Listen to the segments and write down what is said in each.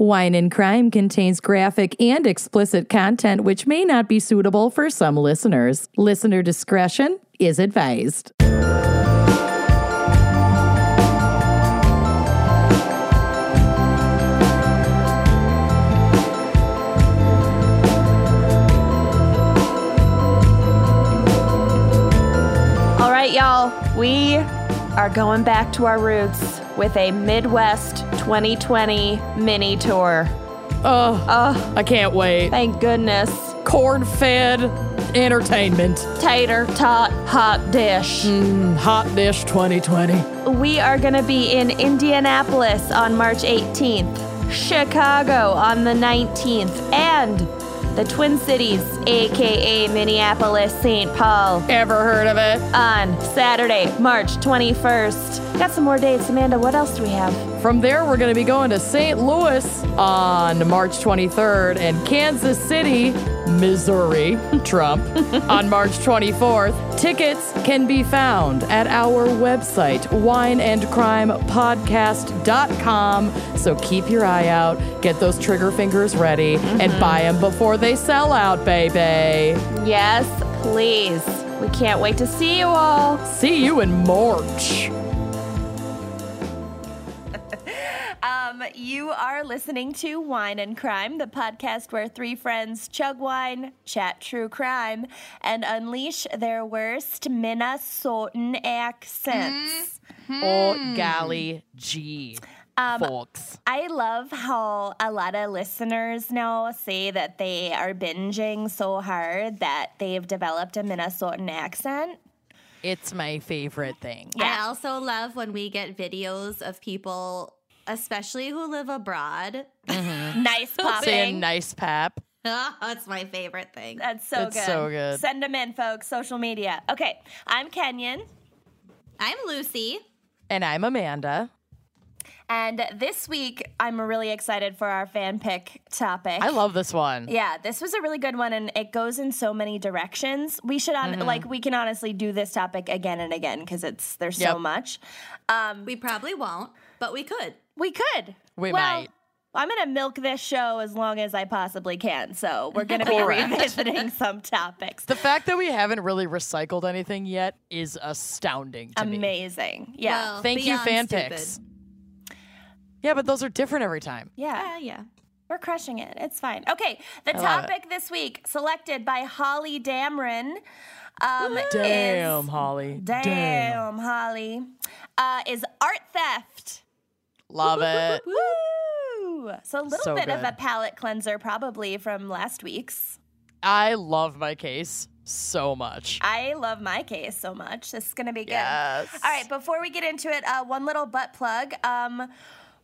Wine and Crime contains graphic and explicit content which may not be suitable for some listeners. Listener discretion is advised. All right, y'all, we are going back to our roots with a Midwest 2020 mini tour. Oh, Oh, I can't wait. thank goodness. Corn fed entertainment. Tater tot hot dish. Mm, hot Dish 2020. We are going to be in Indianapolis on March 18th, Chicago on the 19th, and the Twin Cities, aka Minneapolis, St. Paul, Ever heard of it? on Saturday, March 21st. Got some more dates, Amanda. What else do we have? From there, we're going to be going to St. Louis on March 23rd and Kansas City, Missouri, Trump, on March 24th. Tickets can be found at our website, wineandcrimepodcast.com. So keep your eye out, get those trigger fingers ready, and mm-hmm. buy them before they sell out, baby. Yes, please. We can't wait to see you all. See you in March. Um, you are listening to Wine and Crime, the podcast where three friends chug wine, chat true crime, and unleash their worst Minnesotan accents. Oh, golly gee, folks. I love how a lot of listeners now say that they are binging so hard that they've developed a Minnesotan accent. It's my favorite thing. Yeah. I also love when we get videos of people, especially who live abroad. Nice popping. Saying nice pap. That's my favorite thing. That's so It's good. so good. Send them in, folks. Social media. Okay, I'm Kenyon. I'm Lucy. And I'm Amanda. And this week, I'm really excited for our fan pick topic. I love this one. Yeah, this was a really good one, and it goes in so many directions. We should, on, Mm-hmm. like, we can honestly do this topic again and again because it's there's Yep. so much. Um, We probably won't, but we could. We could. We well, might. I'm gonna milk this show as long as I possibly can. So we're gonna be revisiting some topics. The fact that we haven't really recycled anything yet is astounding to me. Amazing. Yeah. Well, Thank you, beyond fan stupid. picks. Yeah, but those are different every time. yeah. Yeah, yeah. We're crushing it. It's fine. Okay, the love it. topic this week selected by Holly Damron um, Damn, is Holly. damn, Holly uh, is art theft. Love it. Woo! So a little So bit of a palate cleanser, probably from last week's. I love my case so much. I love my case so much. This is gonna be good. Yes. All right, before we get into it, uh, one little butt plug. Um,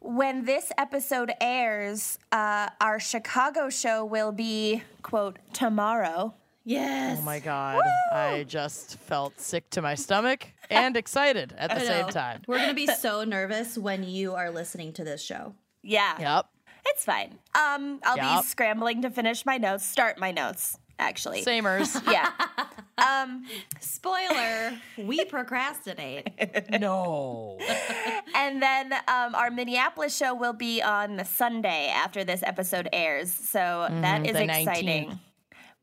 when this episode airs, uh, our Chicago show will be quote tomorrow. Yes. Oh my god. I just felt sick to my stomach and excited at the same time. We're going to be so nervous when you are listening to this show. Yeah, Yep. it's fine. Um, I'll Yup. be scrambling to finish my notes, start my notes actually. Samers. Yeah. um, Spoiler, we procrastinate. no. and then um, our Minneapolis show will be on the Sunday after this episode airs. So that is exciting. 19th.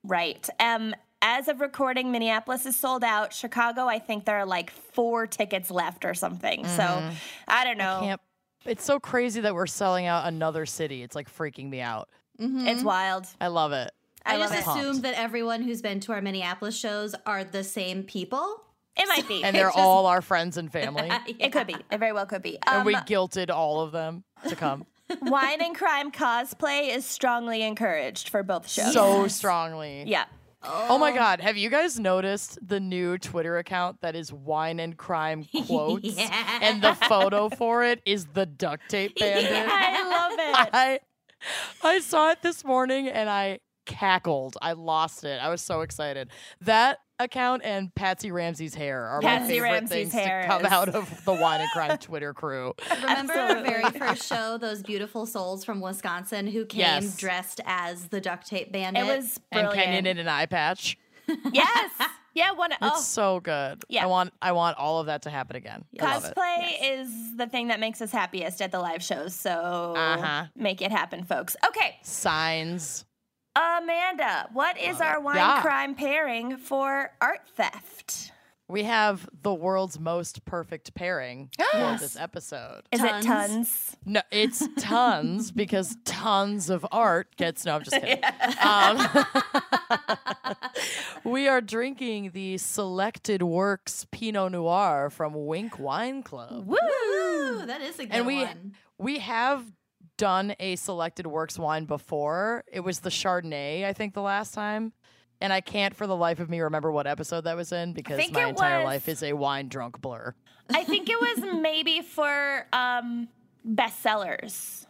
Right. Um, as of recording, Minneapolis is sold out. Chicago, I think there are like four tickets left or something. So I don't know. Can't. It's so crazy that we're selling out another city. It's like freaking me out. It's wild. I love it. I, I, just it. assumed that everyone who's been to our Minneapolis shows are the same people. It might be. And they're just- all our friends and family. It could be. It very well could be. and Um, we guilted all of them to come wine and crime cosplay is strongly encouraged for both shows. so strongly. yeah. Oh my god, have you guys noticed the new Twitter account that is wine and crime quotes? Yeah. And the photo for it is the duct tape bandit. I love it. I I saw it this morning and I cackled. I lost it. I was so excited. That account and Patsy Ramsey's hair are my favorite Ramsey's things hair to come is- out of the wine and crime Twitter crew. Remember our very first show, those beautiful souls from Wisconsin who came Yes. dressed as the duct tape bandit? It was brilliant. And brilliant. Kenyon in an eye patch. yes. Yeah, one. It's Oh, so good. Yeah. I want I want all of that to happen again. I love it. cosplay is the thing that makes us happiest at the live shows. So Uh-huh. make it happen, folks. Okay, Signs. Amanda, what is our wine Yeah. crime pairing for art theft? We have the world's most perfect pairing for this episode. Is Tons. it tons? No, it's tons because tons of art gets. No, I'm just kidding. Um, we are drinking the Selected Works Pinot Noir from Winc Wine Club. Woo! That is a good and we one. we have done a Selected Works wine before. It was the Chardonnay, I think, the last time. And I can't for the life of me remember what episode that was in because my entire was- life is a wine drunk blur. I think it was maybe for um, bestsellers.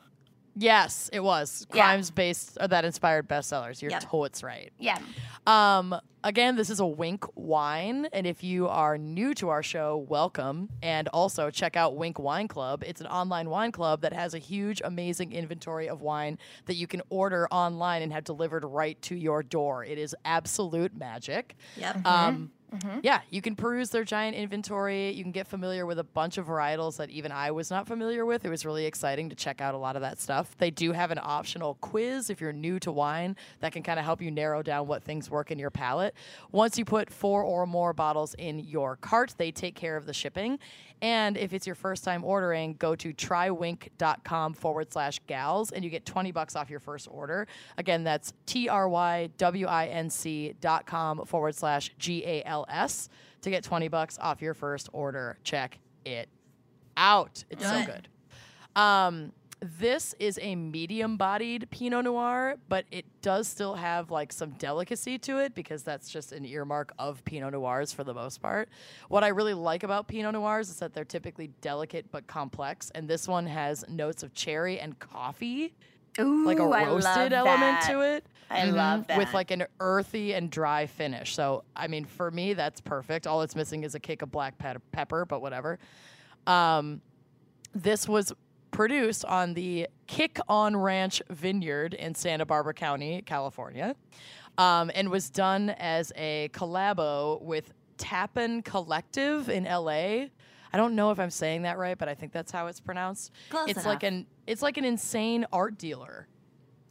Yes, it was Yeah. crimes based or that inspired bestsellers. You're Yep. totes right. Yeah. Um, again, this is a Winc wine, and if you are new to our show, welcome. And also check out Winc Wine Club. It's an online wine club that has a huge, amazing inventory of wine that you can order online and have delivered right to your door. It is absolute magic. Yep. Um, Mm-hmm. Yeah, you can peruse their giant inventory. You can get familiar with a bunch of varietals that even I was not familiar with. It was really exciting to check out a lot of that stuff. They do have an optional quiz if you're new to wine that can kind of help you narrow down what things work in your palate. Once you put four or more bottles in your cart, they take care of the shipping. And if it's your first time ordering, go to trywinc.com forward slash gals and you get 20 bucks off your first order. Again, that's T R Y W I N C dot com forward slash G A L S to get 20 bucks off your first order. Check it out. It's so Good. good. Um, this is a medium bodied Pinot Noir, but it does still have like some delicacy to it because that's just an earmark of Pinot Noirs for the most part. What I really like about Pinot Noirs is that they're typically delicate but complex, and this one has notes of cherry and coffee, Ooh, like a roasted element to it. I Mhm, love that. With like an earthy and dry finish. So, I mean, for me, that's perfect. All it's missing is a kick of black pe- pepper, but whatever. Um, this was produced on the Kick On Ranch Vineyard in Santa Barbara County, California, um, and was done as a collabo with Tappan Collective in LA. I don't know if I'm saying that right, but I think that's how it's pronounced. Close it's like an it's like an insane art dealer.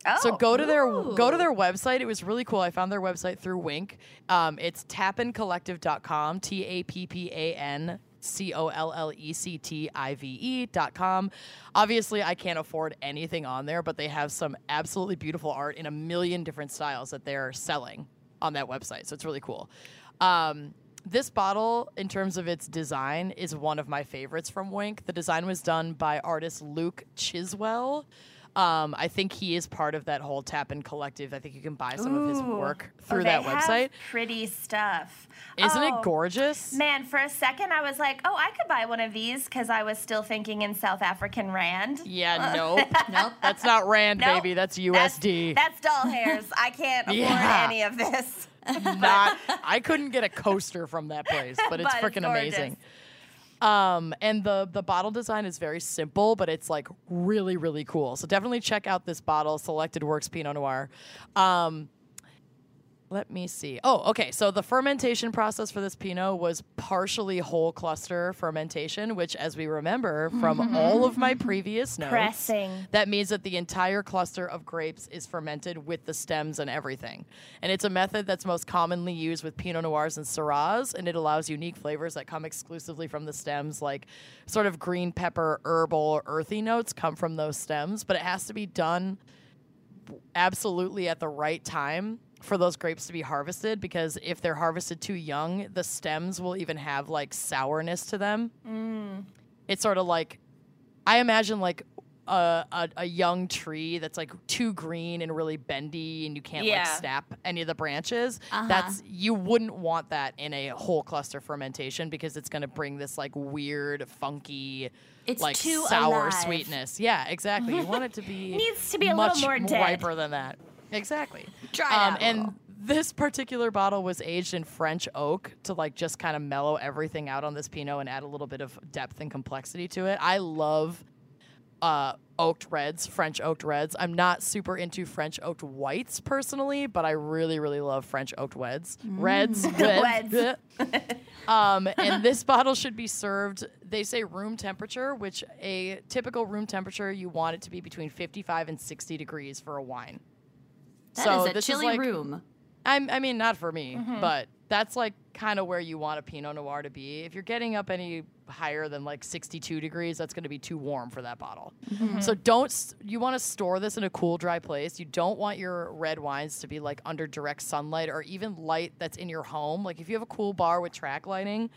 Oh, So go to their go to their website. It was really cool. I found their website through Winc. Um, it's tappancollective.com, T A P P A N C O L L E C T I V E dot com. Obviously, I can't afford anything on there, but they have some absolutely beautiful art in a million different styles that they're selling on that website. So it's really cool. Um, this bottle, in terms of its design, is one of my favorites from Winc. The design was done by artist Luke Chiswell. Um, I think he is part of that whole Tappan collective. I think you can buy some of his Ooh. work Oh, through they that website. Pretty stuff. Isn't Oh, it gorgeous? Man, for a second I was like, oh, I could buy one of these because I was still thinking in South African Rand. Yeah, nope. Nope. That's not Rand, Nope. baby. That's That's- USD. That's, doll hairs. I can't afford Yeah. any of this. not. I couldn't get a coaster from that place, but it's freaking amazing. Um, and the the bottle design is very simple, but it's like really really cool. So definitely check out this bottle, Selected Works Pinot Noir. Um, let me see. Oh, okay. So the fermentation process for this Pinot was partially whole cluster fermentation, which, as we remember from mm-hmm. all of my previous notes, Pressing. that means that the entire cluster of grapes is fermented with the stems and everything. And it's a method that's most commonly used with Pinot Noirs and Syrahs, and it allows unique flavors that come exclusively from the stems, like sort of green pepper, herbal, earthy notes come from those stems. But it has to be done absolutely at the right time for those grapes to be harvested because if they're harvested too young, the stems will even have like sourness to them. It's sort of like I imagine like a, a, a young tree that's like too green and really bendy and you can't Yeah. like snap any of the branches. Uh-huh. That's you wouldn't want that in a whole cluster fermentation because it's going to bring this like weird, funky, It's like too sour alive. sweetness. Yeah, exactly. You want it to be Needs to be a little more dead. riper than that. Exactly. Dry Um, and this particular bottle was aged in French oak to like just kind of mellow everything out on this Pinot and add a little bit of depth and complexity to it. I love uh, oaked reds, French oaked reds. I'm not super into French oaked whites personally, but I really, really love French oaked weds. Reds, Weds. um, and this bottle should be served, they say room temperature, which a typical room temperature, you want it to be between 55 and 60 degrees for a wine. That is so a this chilly like, room. I'm, I mean, not for me, mm-hmm. but that's like kind of where you want a Pinot Noir to be. If you're getting up any higher than like 62 degrees, that's going to be too warm for that bottle. Mm-hmm. So don't, you want to store this in a cool, dry place. You don't want your red wines to be like under direct sunlight or even light that's in your home. Like if you have a cool bar with track lighting,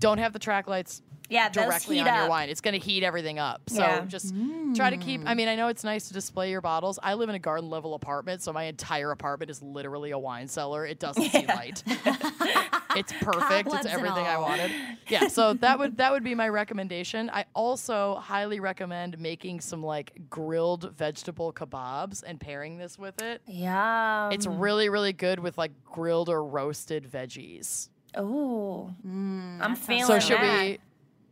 don't have the track lights Yeah, directly heat on your wine. It's going to heat everything up. So Yeah. just try to keep. I mean, I know it's nice to display your bottles. I live in a garden level apartment, so my entire apartment is literally a wine cellar. It doesn't see light. it's perfect. Cobwebs It's everything I wanted. Yeah, so that would that would be my recommendation. I also highly recommend making some like grilled vegetable kebabs and pairing this with it. Yeah. It's really really good with like grilled or roasted veggies. Oh, I'm feeling So should that. we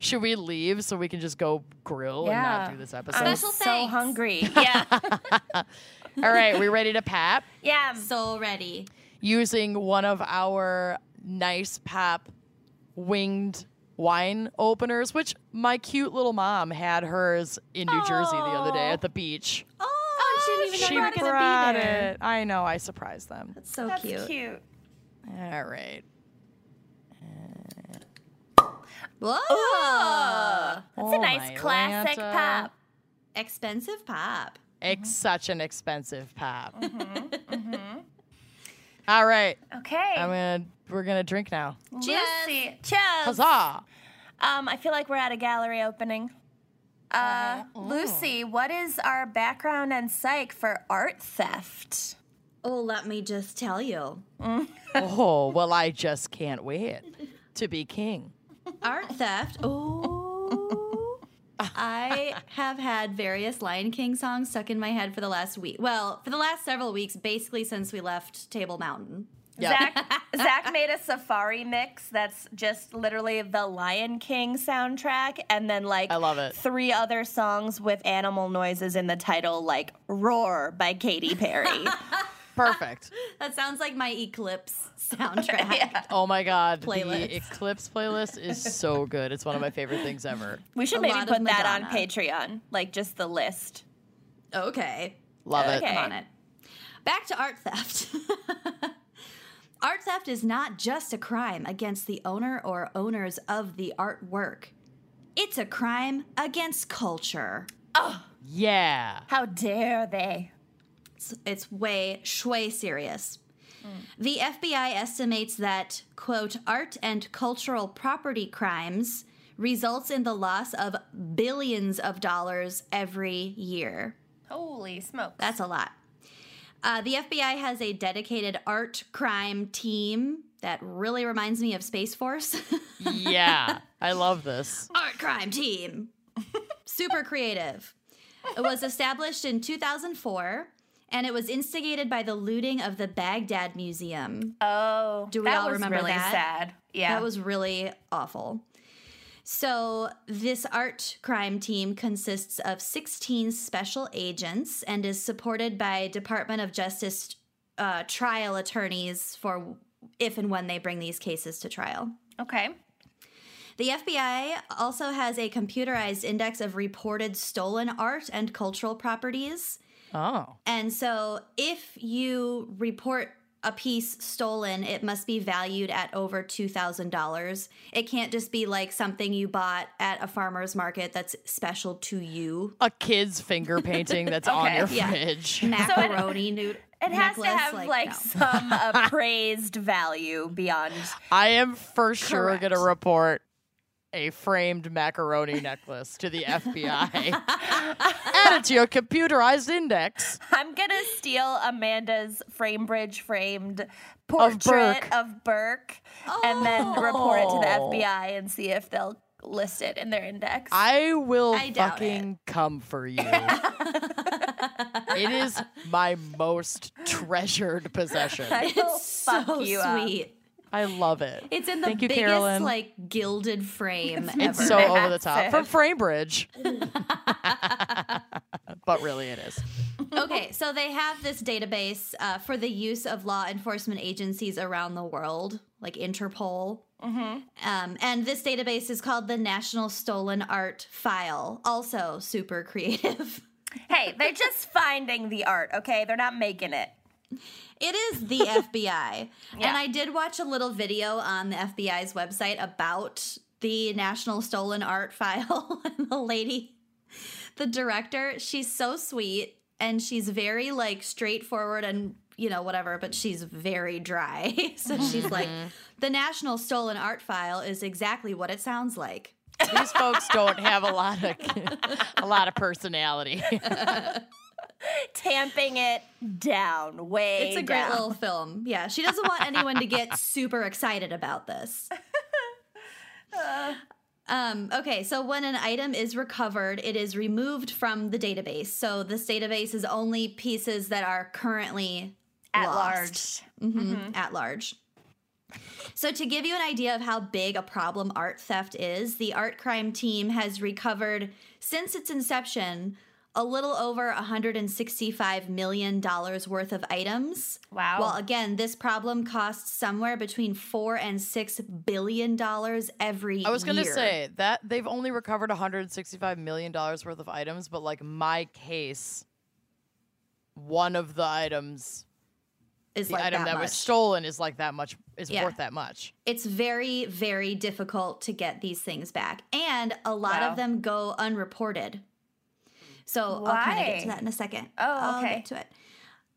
should we leave so we can just go grill and not do this episode? I'm Special so thanks. hungry. Yeah. All right, we ready to pap yeah. So ready. using one of our nice pap winged wine openers, which my cute little mom had hers in New Jersey the other day at the beach. Oh, she didn't even She know you brought be there. it. I know. I surprised them. That's so That's cute. cute. All right. Whoa. That's Oh, a nice classic Lanta. pop. Expensive pop. It's such an expensive pap. All right. Okay. I'm gonna. We're gonna drink now. Lucy. Cheers. Huzzah! Um, I feel like we're at a gallery opening. Uh, Oh. Lucy, what is our background and psych for art theft? Oh, let me just tell you. Oh well, I just can't wait to be king. Art theft. Oh. I have had various Lion King songs stuck in my head for the last week. Well, for the last several weeks, basically since we left Table Mountain. Yeah. Zach, Zach made a safari mix that's just literally the Lion King soundtrack, and then like I love it. three other songs with animal noises in the title, like "Roar" by Katy Perry. Perfect. That sounds like my Eclipse soundtrack. Oh my god, Playlist. the Eclipse playlist is so good. It's one of my favorite things ever. we should A maybe put that on Patreon, like just the list. Okay. Love it. Okay. I'm on it. Back to art theft. art theft is not just a crime against the owner or owners of the artwork. It's a crime against culture. Oh, yeah. How dare they? It's, it's way, shway serious. The FBI estimates that, quote, art and cultural property crimes results in the loss of billions of dollars every year. Holy smokes! That's a lot. Uh, the FBI has a dedicated art crime team that really reminds me of Space Force. Yeah. I love this. art crime team. Super creative. It was established in 2004 and it was instigated by the looting of the Baghdad Museum. oh, Do we that all was remember really that? sad. Yeah, That was really awful. So, this art crime team consists of 16 special agents and is supported by Department of Justice uh, trial attorneys for if and when they bring these cases to trial. okay. The FBI also has a computerized index of reported stolen art and cultural properties. Oh. And so if you report a piece stolen, it must be valued at over $2,000. It can't just be like something you bought at a farmer's market that's special to you. A kid's finger painting that's on your yeah. fridge. Macaroni nood- It has to have like, no. some appraised value beyond. I am for sure going to report a framed macaroni necklace to the FBI. Add it to your computerized index. I'm gonna steal Amanda's Framebridge framed portrait Burke. of Burke, and then report it to the Oh. FBI and see if they'll list it in their index. I will I doubt fucking come for you. it is my most treasured possession. I will It's fuck so you up. Sweet. I love it. It's in the Thank you, biggest Carolyn. like gilded frame It's ever. so over the top Massive. from Framebridge. but really it is. okay, so they have this database uh, for the use of law enforcement agencies around the world, like Interpol. Um, and this database is called the National Stolen Art File. Also, super creative. Hey, they're just finding the art, okay? They're not making it. It is the FBI. And I did watch a little video on the FBI's website about the National Stolen Art File. and the lady, the director, she's so sweet and she's very like straightforward and you know whatever, but she's very dry. so mm-hmm. she's like, mm-hmm. the National Stolen Art File is exactly what it sounds like. These folks don't have a lot of a lot of personality. Tamping it down, way It's a great little film. Yeah, she doesn't want anyone to get super excited about this. Um, okay, so when an item is recovered, it is removed from the database. So this database is only pieces that are currently At lost. large. Mhm, at large. So to give you an idea of how big a problem art theft is, the art crime team has recovered since its inception a little over 165 million dollars worth of items. Wow. Well, again, this problem costs somewhere between 4 and 6 billion dollars every year. I was gonna year. say that they've only recovered 165 million dollars worth of items, but like my case, one of the items, is the like item that, that, was stolen, is like that much, is Yeah. worth that much. it's very very difficult to get these things back and a lot Wow. of them go unreported so i'll kind of get to that in a second Oh, I'll okay. get to it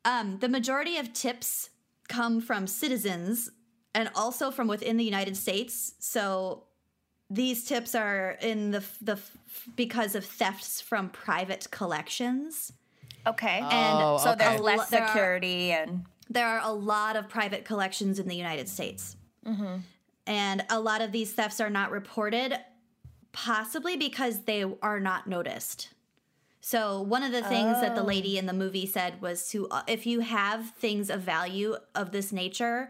um, the majority of tips come from citizens and also from within the united states so these tips are in the the because of thefts from private collections Okay. and Oh, so there's okay. less There are- security and there are a lot of private collections in the United States. And a lot of these thefts are not reported, possibly because they are not noticed. So, one of the things that the lady in the movie said was to, uh, if you have things of value of this nature,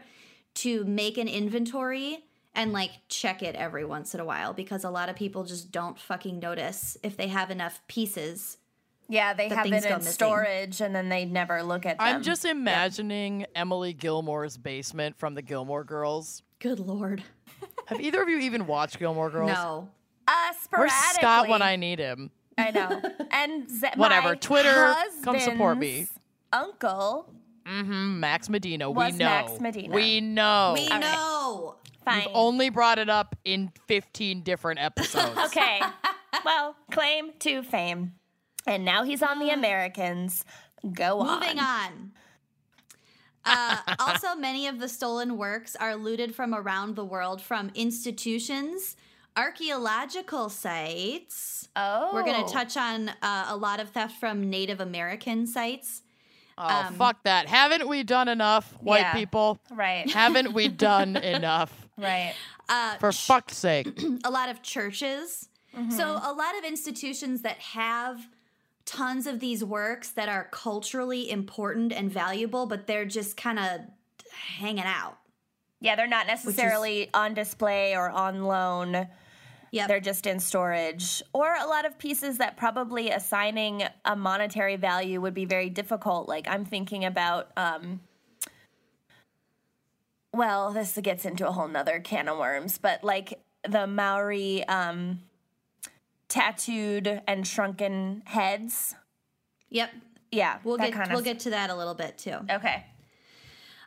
to make an inventory and like check it every once in a while because a lot of people just don't fucking notice if they have enough pieces. yeah, they have things it in storage and then they never look at them. I'm just imagining Emily Gilmore's basement from the Gilmore Girls. Good lord. Have either of you even watched Gilmore Girls? No. uh, Where's. Scott when I need him? I know. And Z- Whatever, my Twitter, come support me. Uncle, Mm-hmm. Max Medina. Was we know. Max Medina. We know. We right. know. fine. Only brought it up in 15 different episodes. Okay. well, claim to fame. And now he's on the Americans. Go on. Moving on. Uh, also, many of the stolen works are looted from around the world from institutions, archaeological sites. Oh. We're going to touch on uh, a lot of theft from Native American sites. Oh, Um, fuck that. Haven't we done enough, white Yeah. people? Right. Haven't we done enough? Right. Uh, For fuck's sake. a lot of churches. So, a lot of institutions that have tons of these works that are culturally important and valuable, but they're just kind of hanging out. Yeah, they're not necessarily on display or on loan. Yep. They're just in storage. Or a lot of pieces that probably assigning a monetary value would be very difficult. Like I'm thinking about um well, this gets into a whole nother can of worms, but like the Maori um tattooed and shrunken heads. Yep. Yeah, We'll get we'll of get to that a little bit too. Okay.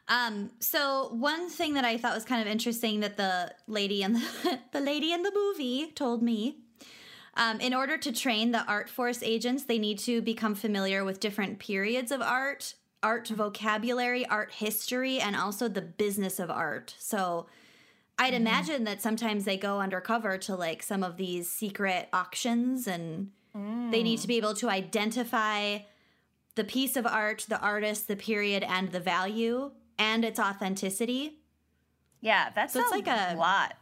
Um, so one thing that I thought was kind of interesting that the lady in the, the lady in the movie told me. Um, in order to train the art force agents, they need to become familiar with different periods of art, art vocabulary, art history, and also the business of art. So I'd imagine that sometimes they go undercover to like some of these secret auctions and they need to be able to identify the piece of art, the artist, the period, and the value and its authenticity. Yeah, that's So it's like a- lot.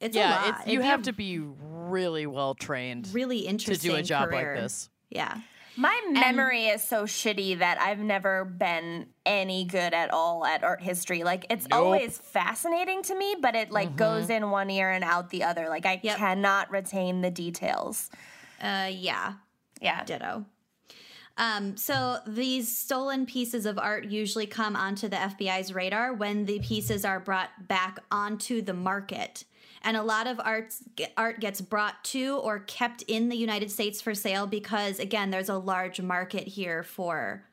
It's a yeah, lot. it's, you It'd have to be really well trained really interesting to interesting do a job career. like this. Yeah. My memory is so shitty that I've never been any good at all at art history. Like it's Nope. always fascinating to me, but it like goes in one ear and out the other. Like I Yep. cannot retain the details. Uh, yeah. Yeah. Ditto. Um, so these stolen pieces of art usually come onto the FBI's radar when the pieces are brought back onto the market. And a lot of arts, art gets brought to or kept in the United States for sale because, again, there's a large market here for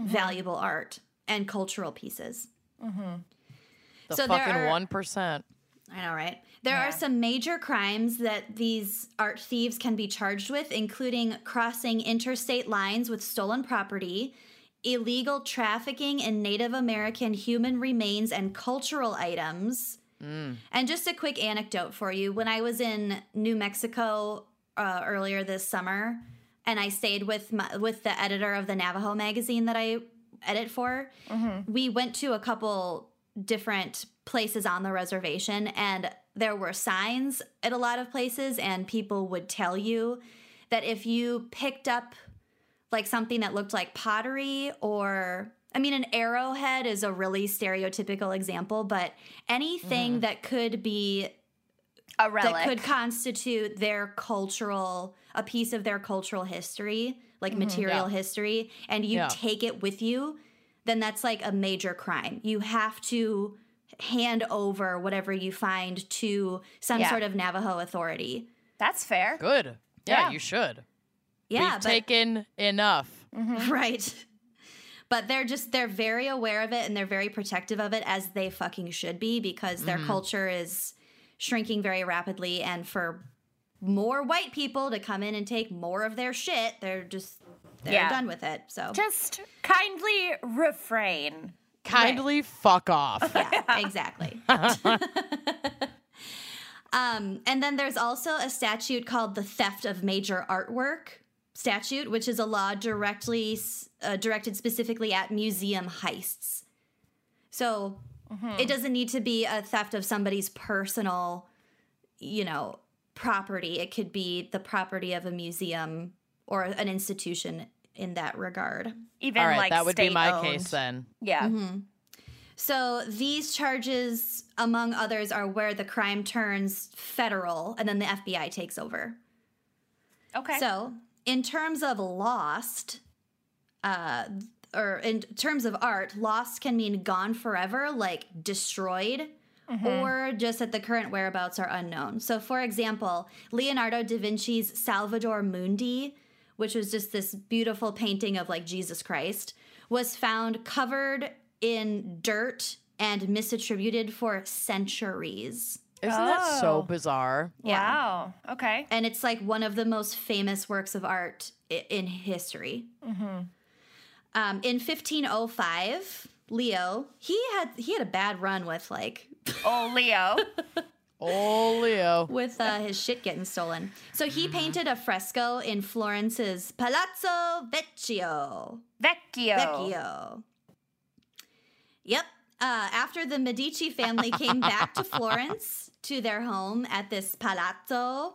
valuable art and cultural pieces. The So there fucking are- one percent. I know, right? There Yeah. are some major crimes that these art thieves can be charged with, including crossing interstate lines with stolen property, illegal trafficking in Native American human remains and cultural items. And just a quick anecdote for you when I was in New Mexico uh, earlier this summer, and I stayed with my, with the editor of the Navajo magazine that I edit for, we went to a couple different places on the reservation and there were signs at a lot of places and people would tell you that if you picked up like something that looked like pottery or I mean an arrowhead is a really stereotypical example but anything mm-hmm. that could be A relic. that could constitute their cultural a piece of their cultural history like mm-hmm. material Yeah. history and you Yeah. take it with you then that's like a major crime you have to hand over whatever you find to some Yeah. sort of navajo authority That's fair. Good. Yeah, Yeah. you should. yeah We've but taken enough. Mm-hmm. right but they're just they're very aware of it and they're very protective of it as they fucking should be because their mm-hmm. culture is shrinking very rapidly and for more white people to come in and take more of their shit they're just they're Yeah. done with it so Just kindly refrain. Kindly fuck off. yeah exactly. Um and then there's also a statute called the theft of major artwork statute which is a law directly uh, directed specifically at museum heists. So it doesn't need to be a theft of somebody's personal you know property. It could be the property of a museum or an institution in that regard Even All right, like that would be my state-owned. case then. Yeah. So these charges, among others, are where the crime turns federal and then the FBI takes over. Okay. So, in terms of lost, uh, or in terms of art, lost can mean gone forever, like destroyed, or just that the current whereabouts are unknown. So, for example, Leonardo da Vinci's Salvador Mundi, which was just this beautiful painting of like Jesus Christ, was found covered in dirt and misattributed for centuries. Isn't that so Oh. bizarre? Wow. Okay. and it's like one of the most famous works of art i- in history. Um, in 1505, Leo he had he had a bad run with like Oh, Leo. Oh, Leo. with uh, his shit getting stolen. So he painted a fresco in Florence's Palazzo Vecchio. Vecchio. Vecchio. Yep. Uh, after the Medici family came back to Florence to their home at this palazzo,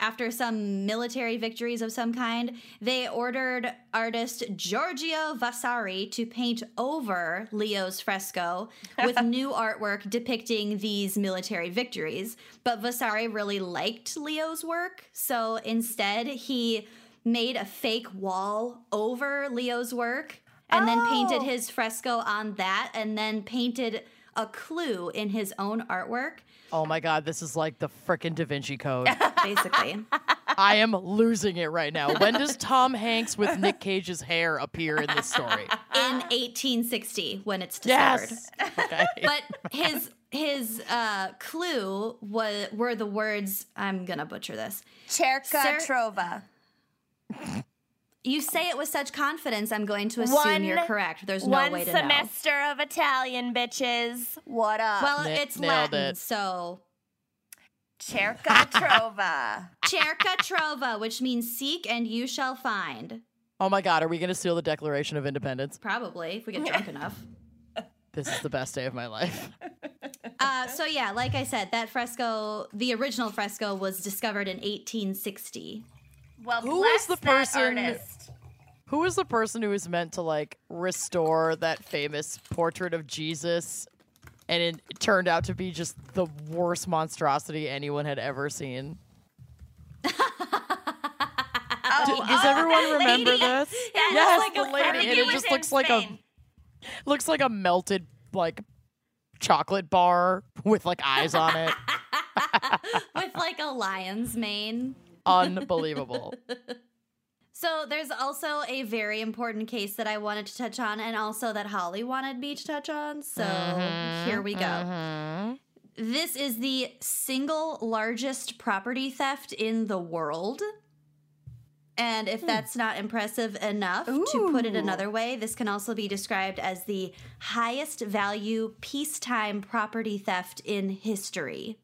after some military victories of some kind, they ordered artist Giorgio Vasari to paint over Leo's fresco with new artwork depicting these military victories. But Vasari really liked Leo's work, so instead he made a fake wall over Leo's work and then painted Oh. his fresco on that and then painted a clue in his own artwork Oh my God, this is like the freaking Da Vinci Code. basically I am losing it right now. When does Tom Hanks with Nick Cage's hair appear in this story? in 1860 when it's discovered Yes. Okay. but his his uh clue was were the words i'm gonna butcher this Cerca Cer- Trova. You say it with such confidence i'm going to assume One- you're correct there's no way to know One semester of Italian, bitches. What up? well Na- it's nailed latin it. so Cerca Trova. cerca trova which means seek and you shall find Oh my God, are we going to steal the Declaration of Independence? probably if we get drunk enough This is the best day of my life. Uh, so yeah, like I said, that fresco, the original fresco, was discovered in 1860. Well, Who bless is the person- artist. Who is the person who is meant to like restore that famous portrait of Jesus? And it, turned out to be just the worst monstrosity anyone had ever seen. Oh, Does oh, everyone remember lady. this? Yeah, yes, the like a- lady, and it just looks like a looks like a melted like chocolate bar with like eyes on it. with like a lion's mane. Unbelievable. So there's also a very important case that I wanted to touch on, and also that Holly wanted me to touch on. So mm-hmm. here we go. Mm-hmm. This is the single largest property theft in the world. And if hmm. that's not impressive enough, to put it another way, this can also be described as the highest value peacetime property theft in history.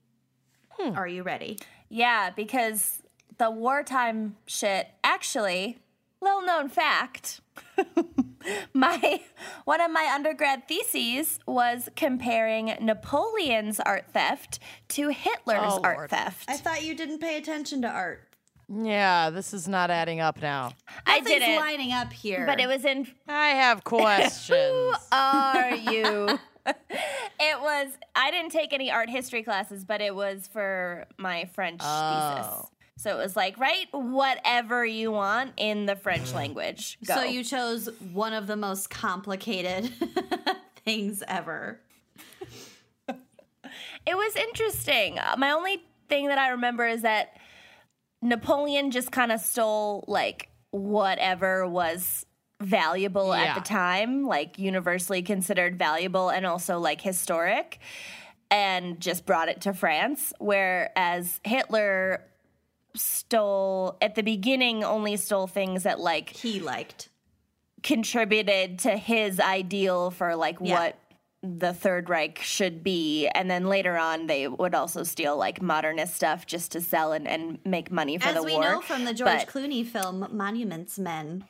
Hmm. Are you ready? Yeah, because the wartime shit, actually, little known fact. my one of my undergrad theses was comparing Napoleon's art theft to Hitler's Oh, art Lord. theft. I thought you didn't pay attention to art. Yeah, this is not adding up now. I didn't, lining up here. but it was in I have questions. Who are you? it was. I didn't take any art history classes, but it was for my French Oh. thesis. So it was like, write whatever you want in the French language. Go. So you chose one of the most complicated things ever. It was interesting. Uh, My only thing that I remember is that Napoleon just kind of stole like whatever was valuable at the time, like universally considered valuable and also like historic, and just brought it to France. Whereas Hitler stole at the beginning only stole things that like He liked. contributed to his ideal for like Yeah. what the Third Reich should be. And then later on, they would also steal like modernist stuff just to sell and, and make money for As the we war. know from the George But- Clooney film Monuments Men.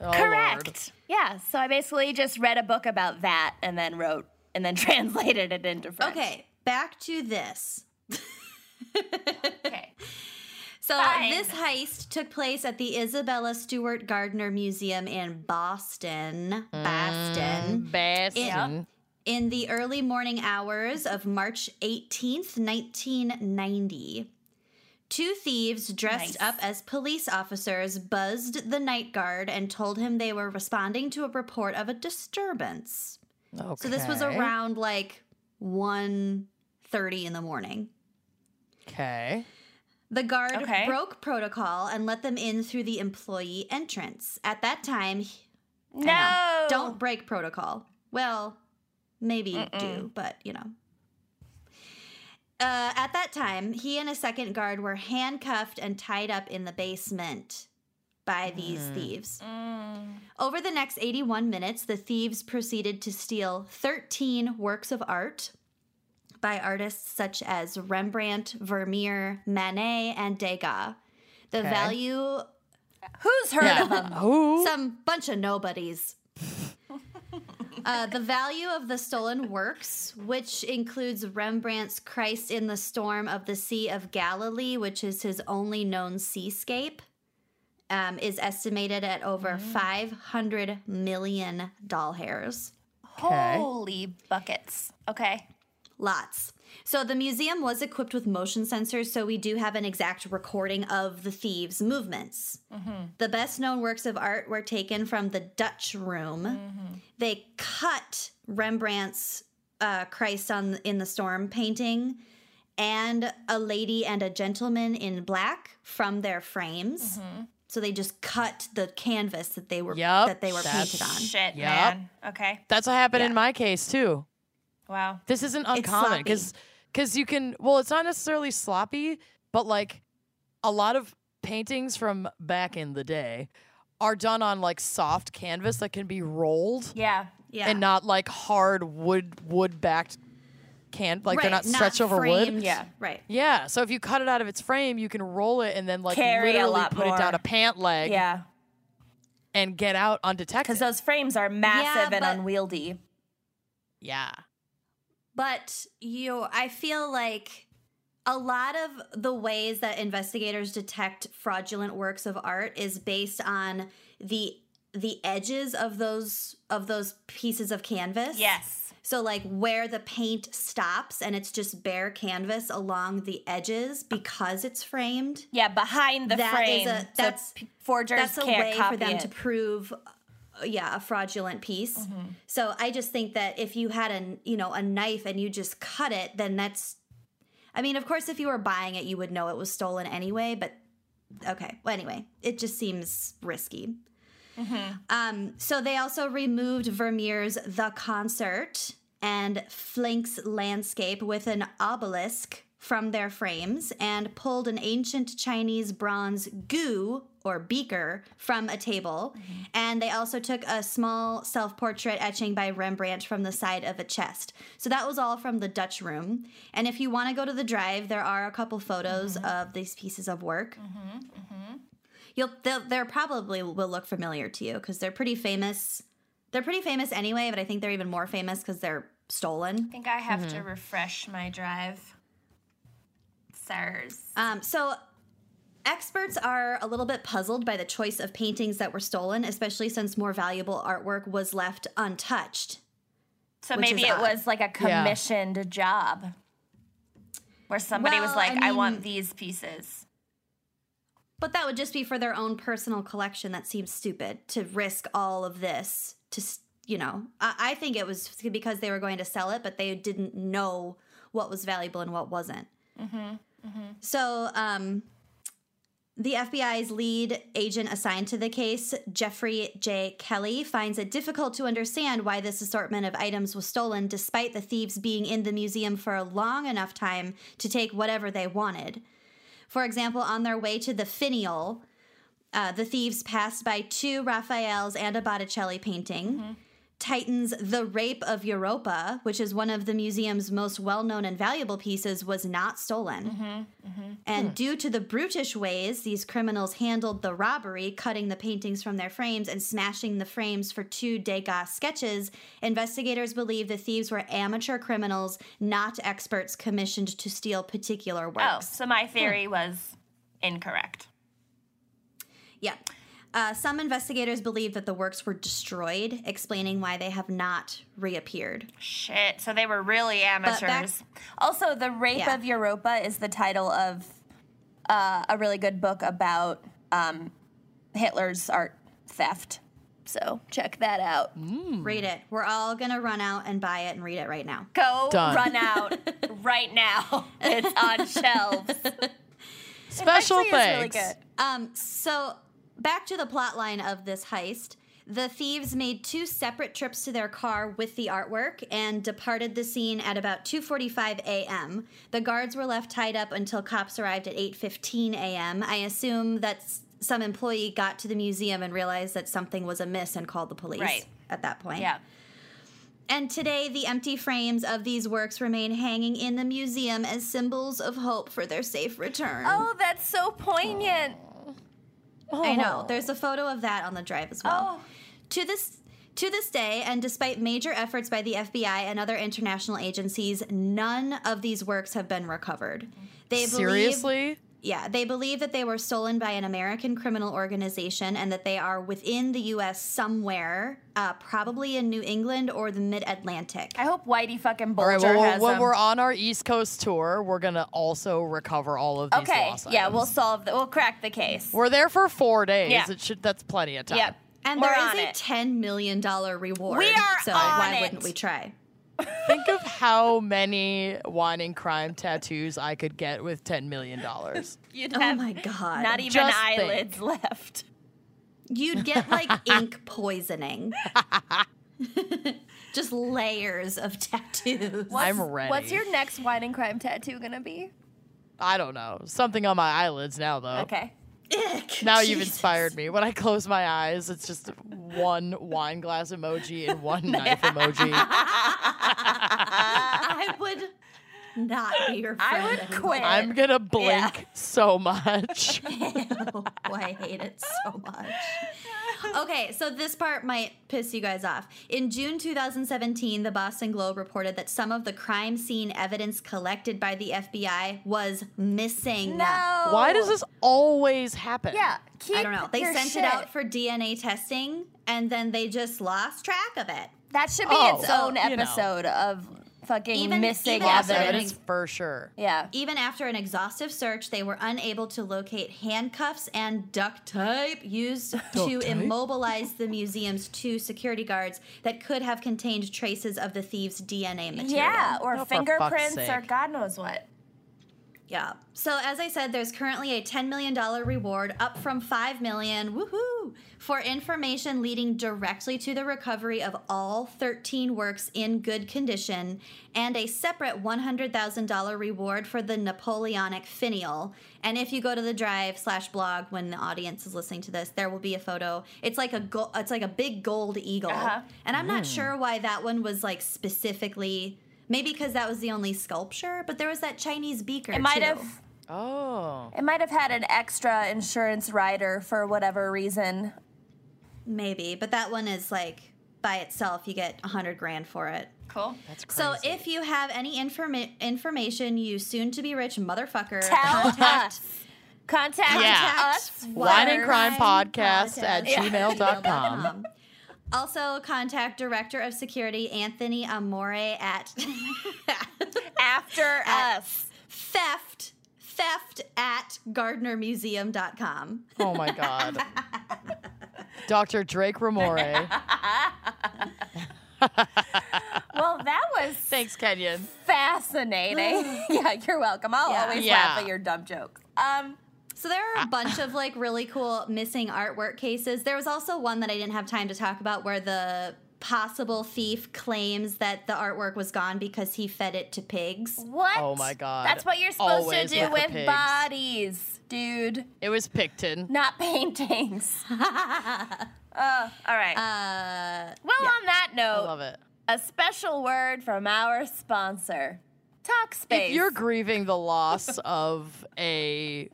Oh, Lord. Correct. Yeah. So I basically just read a book about that and then wrote and then translated it into French. Okay, back to this. Okay. So Fine. this heist took place at the Isabella Stewart Gardner Museum in Boston. Mm, Boston. Bastion. in the early morning hours of March 18th, 1990. Two thieves dressed Nice. up as police officers buzzed the night guard and told him they were responding to a report of a disturbance. Okay. So this was around like 1:30 in the morning. Okay. The guard Okay. broke protocol and let them in through the employee entrance. At that time, No. don't break protocol. Well, maybe do, but you know. Uh, at that time, he and a second guard were handcuffed and tied up in the basement by these thieves. Over the next 81 minutes, the thieves proceeded to steal 13 works of art by artists such as Rembrandt, Vermeer, Manet, and Degas. The Okay. value Who's heard Yeah. of them? Who? some bunch of nobodies. Uh, the value of the stolen works, which includes Rembrandt's Christ in the Storm of the Sea of Galilee, which is his only known seascape, um, is estimated at over 500 million doll hairs. Okay. Holy buckets. Okay. Lots. So the museum was equipped with motion sensors, so we do have an exact recording of the thieves' movements. Mm-hmm. The best known works of art were taken from the Dutch Room. Mm-hmm. They cut Rembrandt's uh, Christ on in the Storm painting and a lady and a gentleman in black from their frames. Mm-hmm. So they just cut the canvas that they were Yup, that they were painted on. Shit, Yup. man. Okay. That's what happened in my case too. Wow. This isn't uncommon because because you can well, it's not necessarily sloppy, but like a lot of paintings from back in the day are done on like soft canvas that can be rolled Yeah. Yeah. and not like hard wood wood backed can like they're Right, not stretched over wood. Yeah. Right. Yeah, so if you cut it out of its frame, you can roll it and then like Carry literally put it down a pant leg Yeah. and get out undetected. Because those frames are massive and but- unwieldy. yeah. But you, I feel like a lot of the ways that investigators detect fraudulent works of art is based on the the edges of those of those pieces of canvas. Yes. So like where the paint stops and it's just bare canvas along the edges because it's framed. Yeah, behind the That frame. is a- that's- p- forgers That's a can't way copy for them it. to prove yeah, a fraudulent piece. Mm-hmm. So I just think that if you had a, you know, a knife and you just cut it, then that's I mean, of course if you were buying it, you would know it was stolen anyway, but okay. Well, anyway, it just seems risky. Um, so they also removed Vermeer's The Concert and Flinck's Landscape with an obelisk from their frames and pulled an ancient Chinese bronze gu or beaker from a table. Mm-hmm. And they also took a small self portrait etching by Rembrandt from the side of a chest. So that was all from the Dutch room. And if you want to go to the drive, there are a couple photos mm-hmm. of these pieces of work. Mm-hmm, You'll they'll, they're probably will look familiar to you because they're pretty famous. They're pretty famous anyway, but I think they're even more famous because they're stolen. I think I have to refresh my drive. Sirs. Um, so experts are a little bit puzzled by the choice of paintings that were stolen, especially since more valuable artwork was left untouched. So maybe it odd. was like a commissioned job where somebody was like, I I, want these pieces. But that would just be for their own personal collection. That seems stupid to risk all of this to, s- you know. I, I think it was because they were going to sell it, but they didn't know what was valuable and what wasn't. So, um, the FBI's lead agent assigned to the case, Jeffrey J. Kelly, finds it difficult to understand why this assortment of items was stolen despite the thieves being in the museum for a long enough time to take whatever they wanted. For example, on their way to the finial, uh, the thieves passed by two Raphaels and a Botticelli painting. Titian's The Rape of Europa, which is one of the museum's most well known and valuable pieces, was not stolen. Mm-hmm, mm-hmm. And hmm. due to the brutish ways these criminals handled the robbery, cutting the paintings from their frames and smashing the frames for two Degas sketches, investigators believe the thieves were amateur criminals, not experts commissioned to steal particular works. Oh, so my hmm. theory was incorrect. Yeah. Uh, some investigators believe that the works were destroyed, explaining why they have not reappeared. Shit. So they were really back- amateurs. also, The Rape Yeah. of Europa is the title of uh, a really good book about um, Hitler's art theft. So check that out. Read it. We're all going to run out and buy it and read it right now. Go Done. run out right now. It's on shelves. Special Actually, it's really thanks. good. Um, so back to the plot line of this heist. The thieves made two separate trips to their car with the artwork and departed the scene at about 2:45 a.m. The guards were left tied up until cops arrived at 8:15 a.m. I assume that some employee got to the museum and realized that something was amiss and called the police Right. at that point. Yeah. And today, the empty frames of these works remain hanging in the museum as symbols of hope for their safe return. Oh, that's so poignant. I know. Oh. There's a photo of that on the drive as well. Oh. To this to this day, and despite major efforts by the FBI and other international agencies, none of these works have been recovered. They believe Seriously? Yeah, they believe that they were stolen by an American criminal organization and that they are within the U.S. somewhere, uh, probably in New England or the Mid Atlantic. I hope Whitey fucking All Bulger right, well, has when them. we're on our East Coast tour, we're going to also recover all of these Okay, lost yeah, items. we'll solve the, we'll crack the case. We're there for four days. Yeah. It should, that's plenty of time. Yep. And we're there on a it. ten million dollar reward. We are so on why it. wouldn't we try? Think of how many wine and crime tattoos I could get with $10 million. You'd Oh have my god! not even Just think. eyelids left. You'd get like ink poisoning. Just layers of tattoos. I'm ready. What's your next wine and crime tattoo gonna be? I don't know. Something on my eyelids now, though. Okay. Ick, Now you've inspired me. When I close my eyes, it's just one wine glass emoji and one knife emoji. I would not be your friend. I would anymore. quit. I'm gonna blink Yeah. so much. Oh, I hate it so much. Okay, so this part might piss you guys off. In June 2017, the Boston Globe reported that some of the crime scene evidence collected by the FBI was missing. No. Why does this always happen? Yeah. Keep I don't know. They sent shit. it out for DNA testing, and then they just lost track of it. That should be Oh, its so, own you know. episode of fucking Even- missing even after evidence. Evidence for sure. Yeah. Even after an exhaustive search, they were unable to locate handcuffs and duct tape used to tape? immobilize the museum's two security guards that could have contained traces of the thieves' DNA material. Yeah, or Oh, fingerprints or. God knows what. Yeah. So as I said, there's currently a $10 million reward, up from 5 million, woohoo, for information leading directly to the recovery of all 13 works in good condition, and a separate $100,000 reward for the Napoleonic finial. And if you go to the drive slash blog when the audience is listening to this, there will be a photo. It's like a go- it's like a big gold eagle, Uh-huh. and I'm not sure why that one was like specifically. Maybe because that was the only sculpture, but there was that Chinese beaker. It might too. have Oh. it might have had an extra insurance rider for whatever reason. maybe, but that one is like by itself. You get a hundred grand for it. Cool. That's crazy. So if you have any informa- information, you soon to be rich motherfucker, Tell contact us. Contact Yeah. us. Wine and for- Crime Podcast at Yeah. gmail.com. Also, contact Director of Security Anthony Amore at after At- us. theft theft at gardnermuseum.com. Oh my God. Dr. Drake Ramore. Well, that was Thanks, Kenyon. fascinating. yeah, you're welcome. I'll Yeah. always Yeah. laugh at your dumb jokes. Um, So there are a bunch of like really cool missing artwork cases. There was also one that I didn't have time to talk about where the possible thief claims that the artwork was gone because he fed it to pigs. what? Oh my God. That's what you're supposed Always to do with with bodies, dude. It was Pickton. Not paintings. uh, all right. Uh, well, on that I note, love it. a special word from our sponsor, Talkspace. If you're grieving the loss of a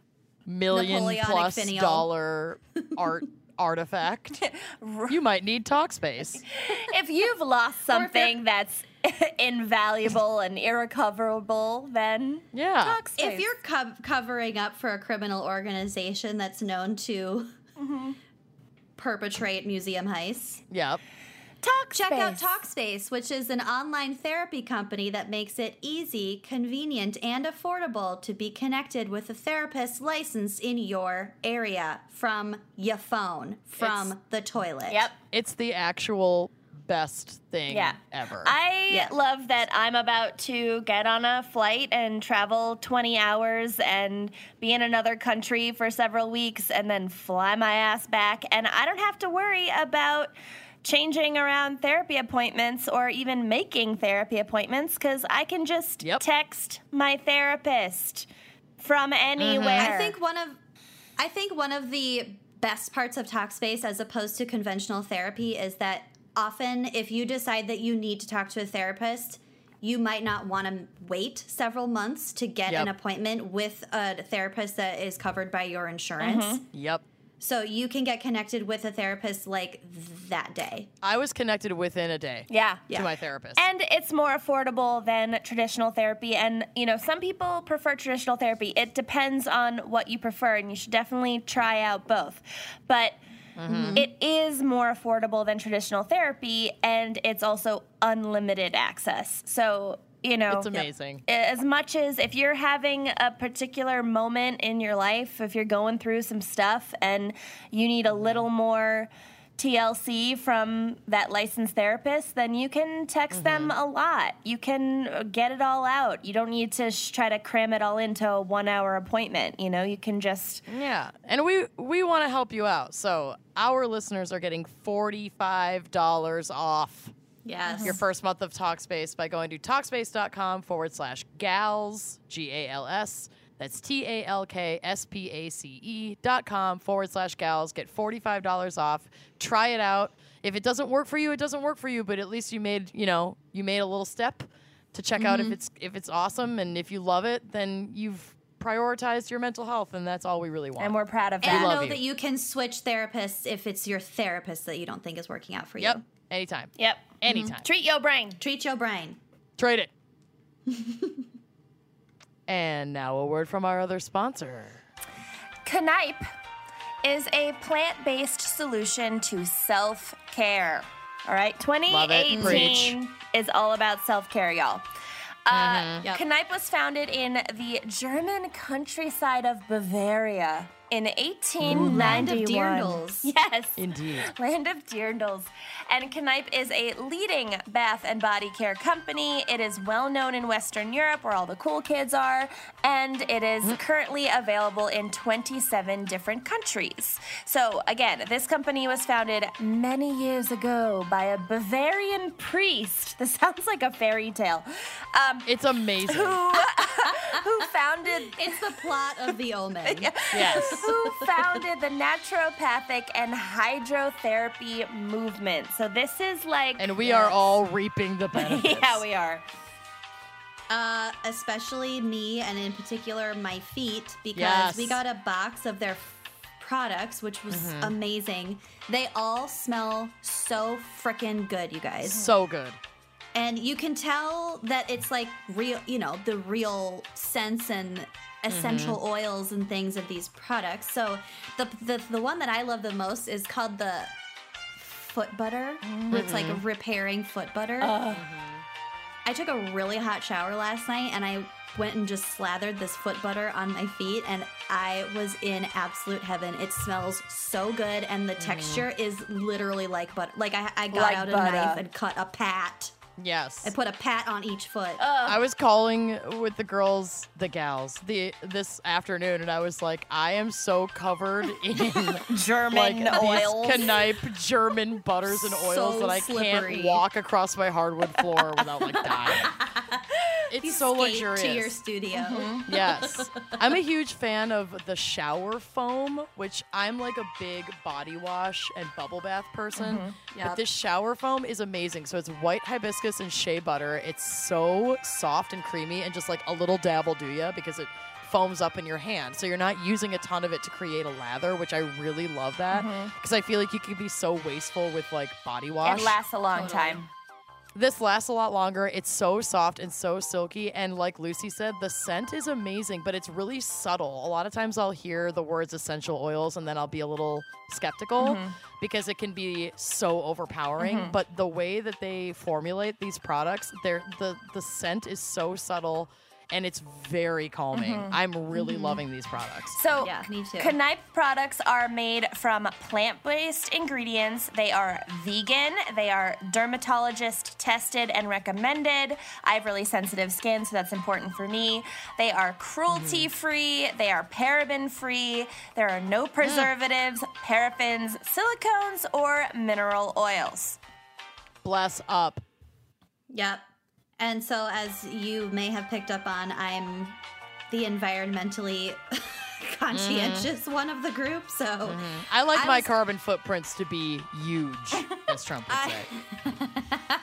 million Napoleonic plus finial. dollar art artifact, you might need talk space. if you've lost Or if you're- something that's invaluable and irrecoverable, then Yeah. Talkspace. if you're co- covering up for a criminal organization that's known to mm-hmm. perpetrate museum heists, Yep. Talkspace. check out Talkspace, which is an online therapy company that makes it easy, convenient, and affordable to be connected with a therapist licensed in your area from your phone, from It's- the toilet. Yep. It's the actual best thing Yeah. ever. I Yeah. love that I'm about to get on a flight and travel 20 hours and be in another country for several weeks and then fly my ass back. And I don't have to worry about changing around therapy appointments or even making therapy appointments because I can just Yep. text my therapist from anywhere. I think one of I think one of the best parts of Talkspace as opposed to conventional therapy is that often if you decide that you need to talk to a therapist, you might not want to wait several months to get an appointment with a therapist that is covered by your insurance. Mm-hmm. yep. So you can get connected with a therapist like that day. I was connected within a day yeah. Yeah. to my therapist. And it's more affordable than traditional therapy. And, you know, some people prefer traditional therapy. It depends on what you prefer, and you should definitely try out both. But mm-hmm. it is more affordable than traditional therapy, and it's also unlimited access. So, you know, it's amazing. as much as if you're having a particular moment in your life, if you're going through some stuff and you need a mm-hmm. little more TLC from that licensed therapist, then you can text them mm-hmm. a lot. You can get it all out. You don't need to sh- try to cram it all into a one hour appointment. You know, you can just. Yeah, and we we want to help you out. So our listeners are getting forty five dollars off Yes. your first month of Talkspace by going to talkspace.com forward slash gals G A L S. That's T A L K S P A C E dot com forward slash gals. Get forty five dollars off. Try it out. If it doesn't work for you, it doesn't work for you. But at least you made you know you made a little step to check out if mm-hmm. it's if it's awesome and if you love it, then you've prioritized your mental health, and that's all we really want. And we're proud of and that. love know you. that you can switch therapists if it's your therapist that you don't think is working out for Yep. you. Yep. Anytime. Yep. Anytime. Treat your brain. Treat your brain. Trade it. and now a word from our other sponsor. Kneipp is a plant based solution to self care. All right, Love it. 2018 is all about self care, y'all. Uh, Yep. Kneipp was founded in the German countryside of Bavaria in 1891. Land of Dirndls. Yes. Indeed. Land of Dirndls. And Kneipp is a leading bath and body care company. It is well known in Western Europe, where all the cool kids are, and it is currently available in 27 different countries. So, again, this company was founded many years ago by a Bavarian priest. This sounds like a fairy tale. Um, It's amazing. who, who founded It's the plot of The Omen. Yes. who founded the naturopathic and hydrotherapy movement. So this is like And we are all reaping the benefits. Yeah, we are. Uh, especially me, and in particular my feet, because Yes. we got a box of their f- products, which was Mm-hmm. amazing. They all smell so freaking good, you guys. So good. and you can tell that it's like real you know the real scents and essential Mm-hmm. oils and things of these products so the, the the one that i love the most is called the foot butter where it's like Mm-hmm. repairing foot butter i took a really hot shower last night and i went and just slathered this foot butter on my feet and i was in absolute heaven it smells so good and Mm-hmm. the texture is literally like butter like i, I got Like out a butter. knife and cut a pat Yes. I put a pat on each foot. I was calling with the girls, the gals, the this afternoon, and I was like, I am so covered in German like oils. these Kneipp German butters and oils So that I slippery. can't walk across my hardwood floor without like dying. It's You so skate luxurious. to your studio. Mm-hmm. Yes. I'm a huge fan of the shower foam, which I'm like a big body wash and bubble bath person. Mm-hmm. But Yep. this shower foam is amazing. So it's white hibiscus and shea butter. It's so soft and creamy and just like a little dab will do ya because it foams up in your hand. So you're not using a ton of it to create a lather, which I really love that mm-hmm. because I feel like you can be so wasteful with like body wash It lasts a long Totally. time. This lasts a lot longer. It's so soft and so silky. And like Lucy said, the scent is amazing, but it's really subtle. A lot of times I'll hear the words essential oils and then I'll be a little skeptical mm-hmm. because it can be so overpowering. Mm-hmm. But the way that they formulate these products, they're, the, the scent is so subtle and it's very calming. Mm-hmm. I'm really mm-hmm. loving these products. So, Yeah, me too. Kneipp products are made from plant based ingredients. They are vegan, they are dermatologist tested and recommended. I have really sensitive skin, so that's important for me. They are cruelty free, mm-hmm. they are paraben free, there are no preservatives, paraffins, silicones, or mineral oils. Bless up. Yep. And so, as you may have picked up on, I'm the environmentally conscientious mm. one of the group. So, mm-hmm. I like I my was- carbon footprints to be huge, as Trump would say.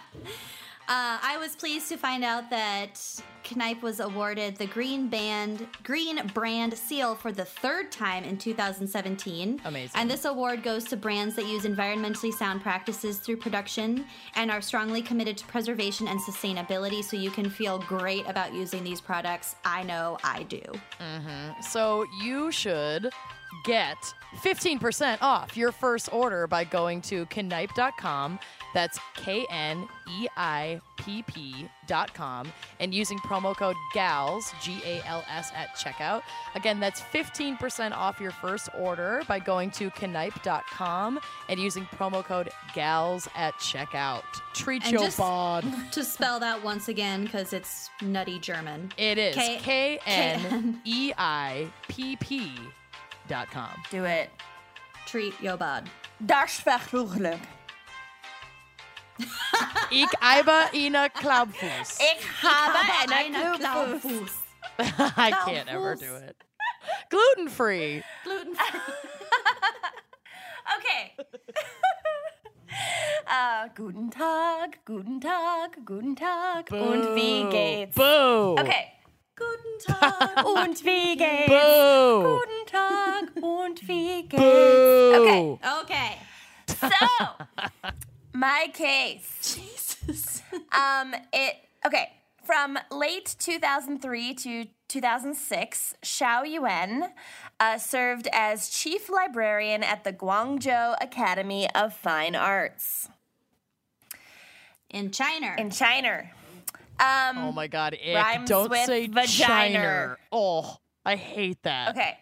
Uh, I was pleased to find out that Kneipp was awarded the Green Band Green Brand Seal for the third time in 2017. Amazing. And this award goes to brands that use environmentally sound practices through production and are strongly committed to preservation and sustainability. So you can feel great about using these products. I know I do. So you should get 15% off your first order by going to kneipp.com. That's K N E I P P dot com, and using promo code GALS, G A L S, at checkout. Again, that's 15% off your first order by going to kneipp.com and using promo code GALS at checkout. Treat And your just- bod. To spell that once again, because it's nutty German. It is K N E I P P dot com. Do it. Treat your bod. Das Verfluchung. Ich habe eine Klaubfuß. Ich habe Eine eine Klaubfuß. Klaufuß. I can't ever do it. Gluten free. Gluten free. Okay. uh, guten Tag, guten Tag, guten Tag. Und wie geht's? Boo. Okay. Guten Tag. Und wie geht's? Boo. Guten Tag und wie geht's? Boo. Okay. Okay. So, my case. Jesus. Um, it okay. From late 2003 to 2006, Xiao Yuan uh, served as chief librarian at the Guangzhou Academy of Fine Arts In China. in China. Um, Oh my god, ick. Rhymes Don't with say vagina. China. Oh, I hate that. Okay.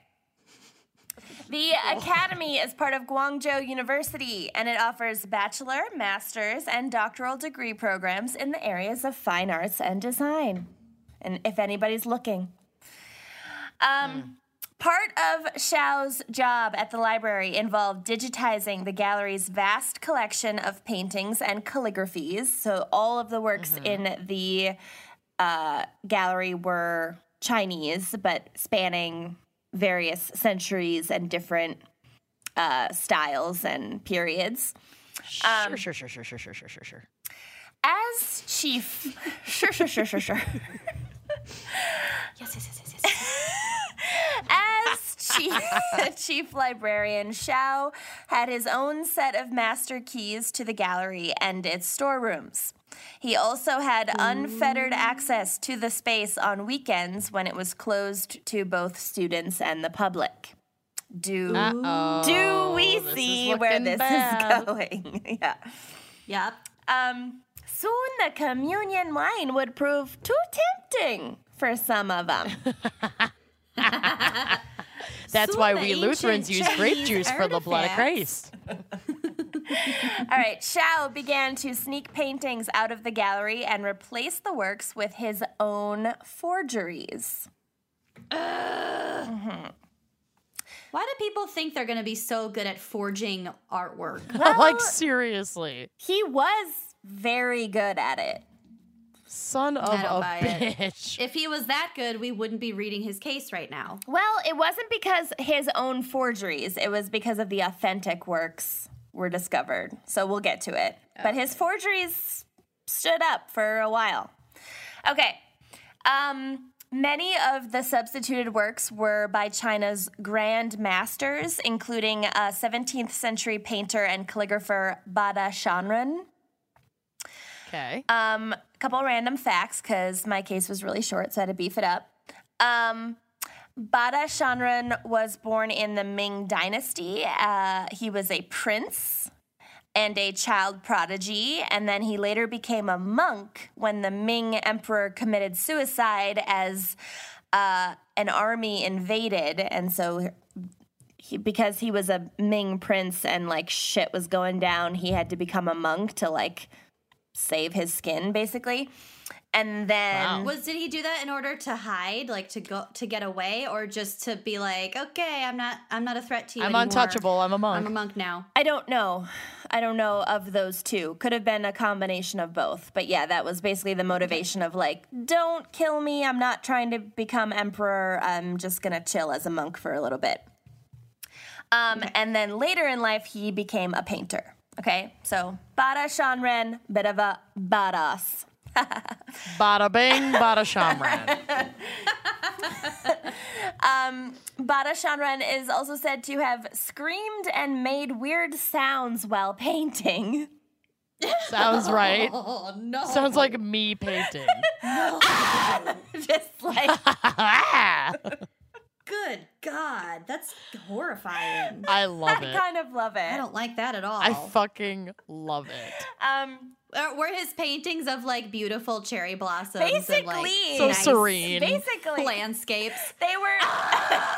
The Academy is part of Guangzhou University and it offers bachelor, master's, and doctoral degree programs in the areas of fine arts and design. And if anybody's looking, um, part of Xiao's job at the library involved digitizing the gallery's vast collection of paintings and calligraphies. So all of the works in the uh, gallery were Chinese, but spanning various centuries and different uh, styles and periods. Sure, sure, sure, sure, sure, sure, sure, sure, sure. As chief, sure, sure, sure, sure, sure. yes, yes, yes, yes, yes. As chief, chief librarian, Xiao had his own set of master keys to the gallery and its storerooms. He also had unfettered access to the space on weekends when it was closed to both students and the public. Do Uh-oh. do we This see where this bad. is going? yeah. Yep. Um, soon the communion wine would prove too tempting for some of them. That's Soon why we Lutherans use grape juice for the blood of. Christ. All right, Xiao began to sneak paintings out of the gallery and replace the works with his own forgeries. Mm-hmm. Why do people think they're going to be so good at forging artwork? like seriously, He was very good at it. son of a buy it. bitch. if he was that good, we wouldn't be reading his case right now. Well, it wasn't because his own forgeries, it was because of the authentic works were discovered. So we'll get to it. But his forgeries stood up for a while. Okay. Um, many of the substituted works were by China's grand masters, including uh, 17th century painter and calligrapher Bada Shanren. Okay. Um, a couple random facts because my case was really short, so I had to beef it up. Um, Bada Shanren was born in the Ming Dynasty. Uh, he was a prince and a child prodigy, and then he later became a monk when the Ming emperor committed suicide as uh, an army invaded, and so. He, because he was a Ming prince and like shit was going down, he had to become a monk to like save his skin basically. And then Wow. Was did he do that in order to hide, like to go to get away, or just to be like, okay, I'm not, I'm not a threat to you. I'm anymore. untouchable. I'm a monk. I'm a monk now. I don't know. I don't know of those two. Could have been a combination of both. But yeah, that was basically the motivation of like, don't kill me. I'm not trying to become emperor. I'm just going to chill as a monk for a little bit. Um, And then later in life, he became a painter. Okay, so Bada Shanren, bit of a badass. Bada bing, bada shamran. Um, bada Shanren is also said to have screamed and made weird sounds while painting. Sounds right. Oh no! Sounds like me painting. Just like Good God, that's horrifying. I love I it. I kind of love it. I don't like that at all. I fucking love it. um, were his paintings of like beautiful cherry blossoms and basically, like So nice serene. basically, landscapes? they were,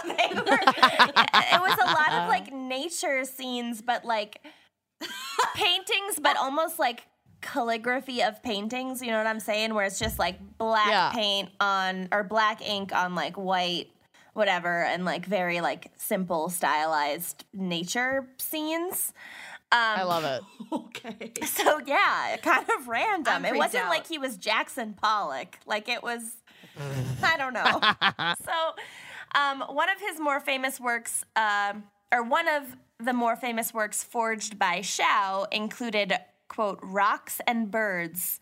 they were. It was a lot of like nature scenes, but like paintings, but almost like calligraphy of paintings. You know what I'm saying? Where it's just like black Yeah. paint on or black ink on like white. Whatever, and like very like simple stylized nature scenes. Um, I love it. Okay. So yeah, kind of random. I'm it wasn't out. like he was Jackson Pollock. Like it was, I don't know. so, um, one of his more famous works, um, or one of the more famous works forged by Xiao, included quote rocks and birds.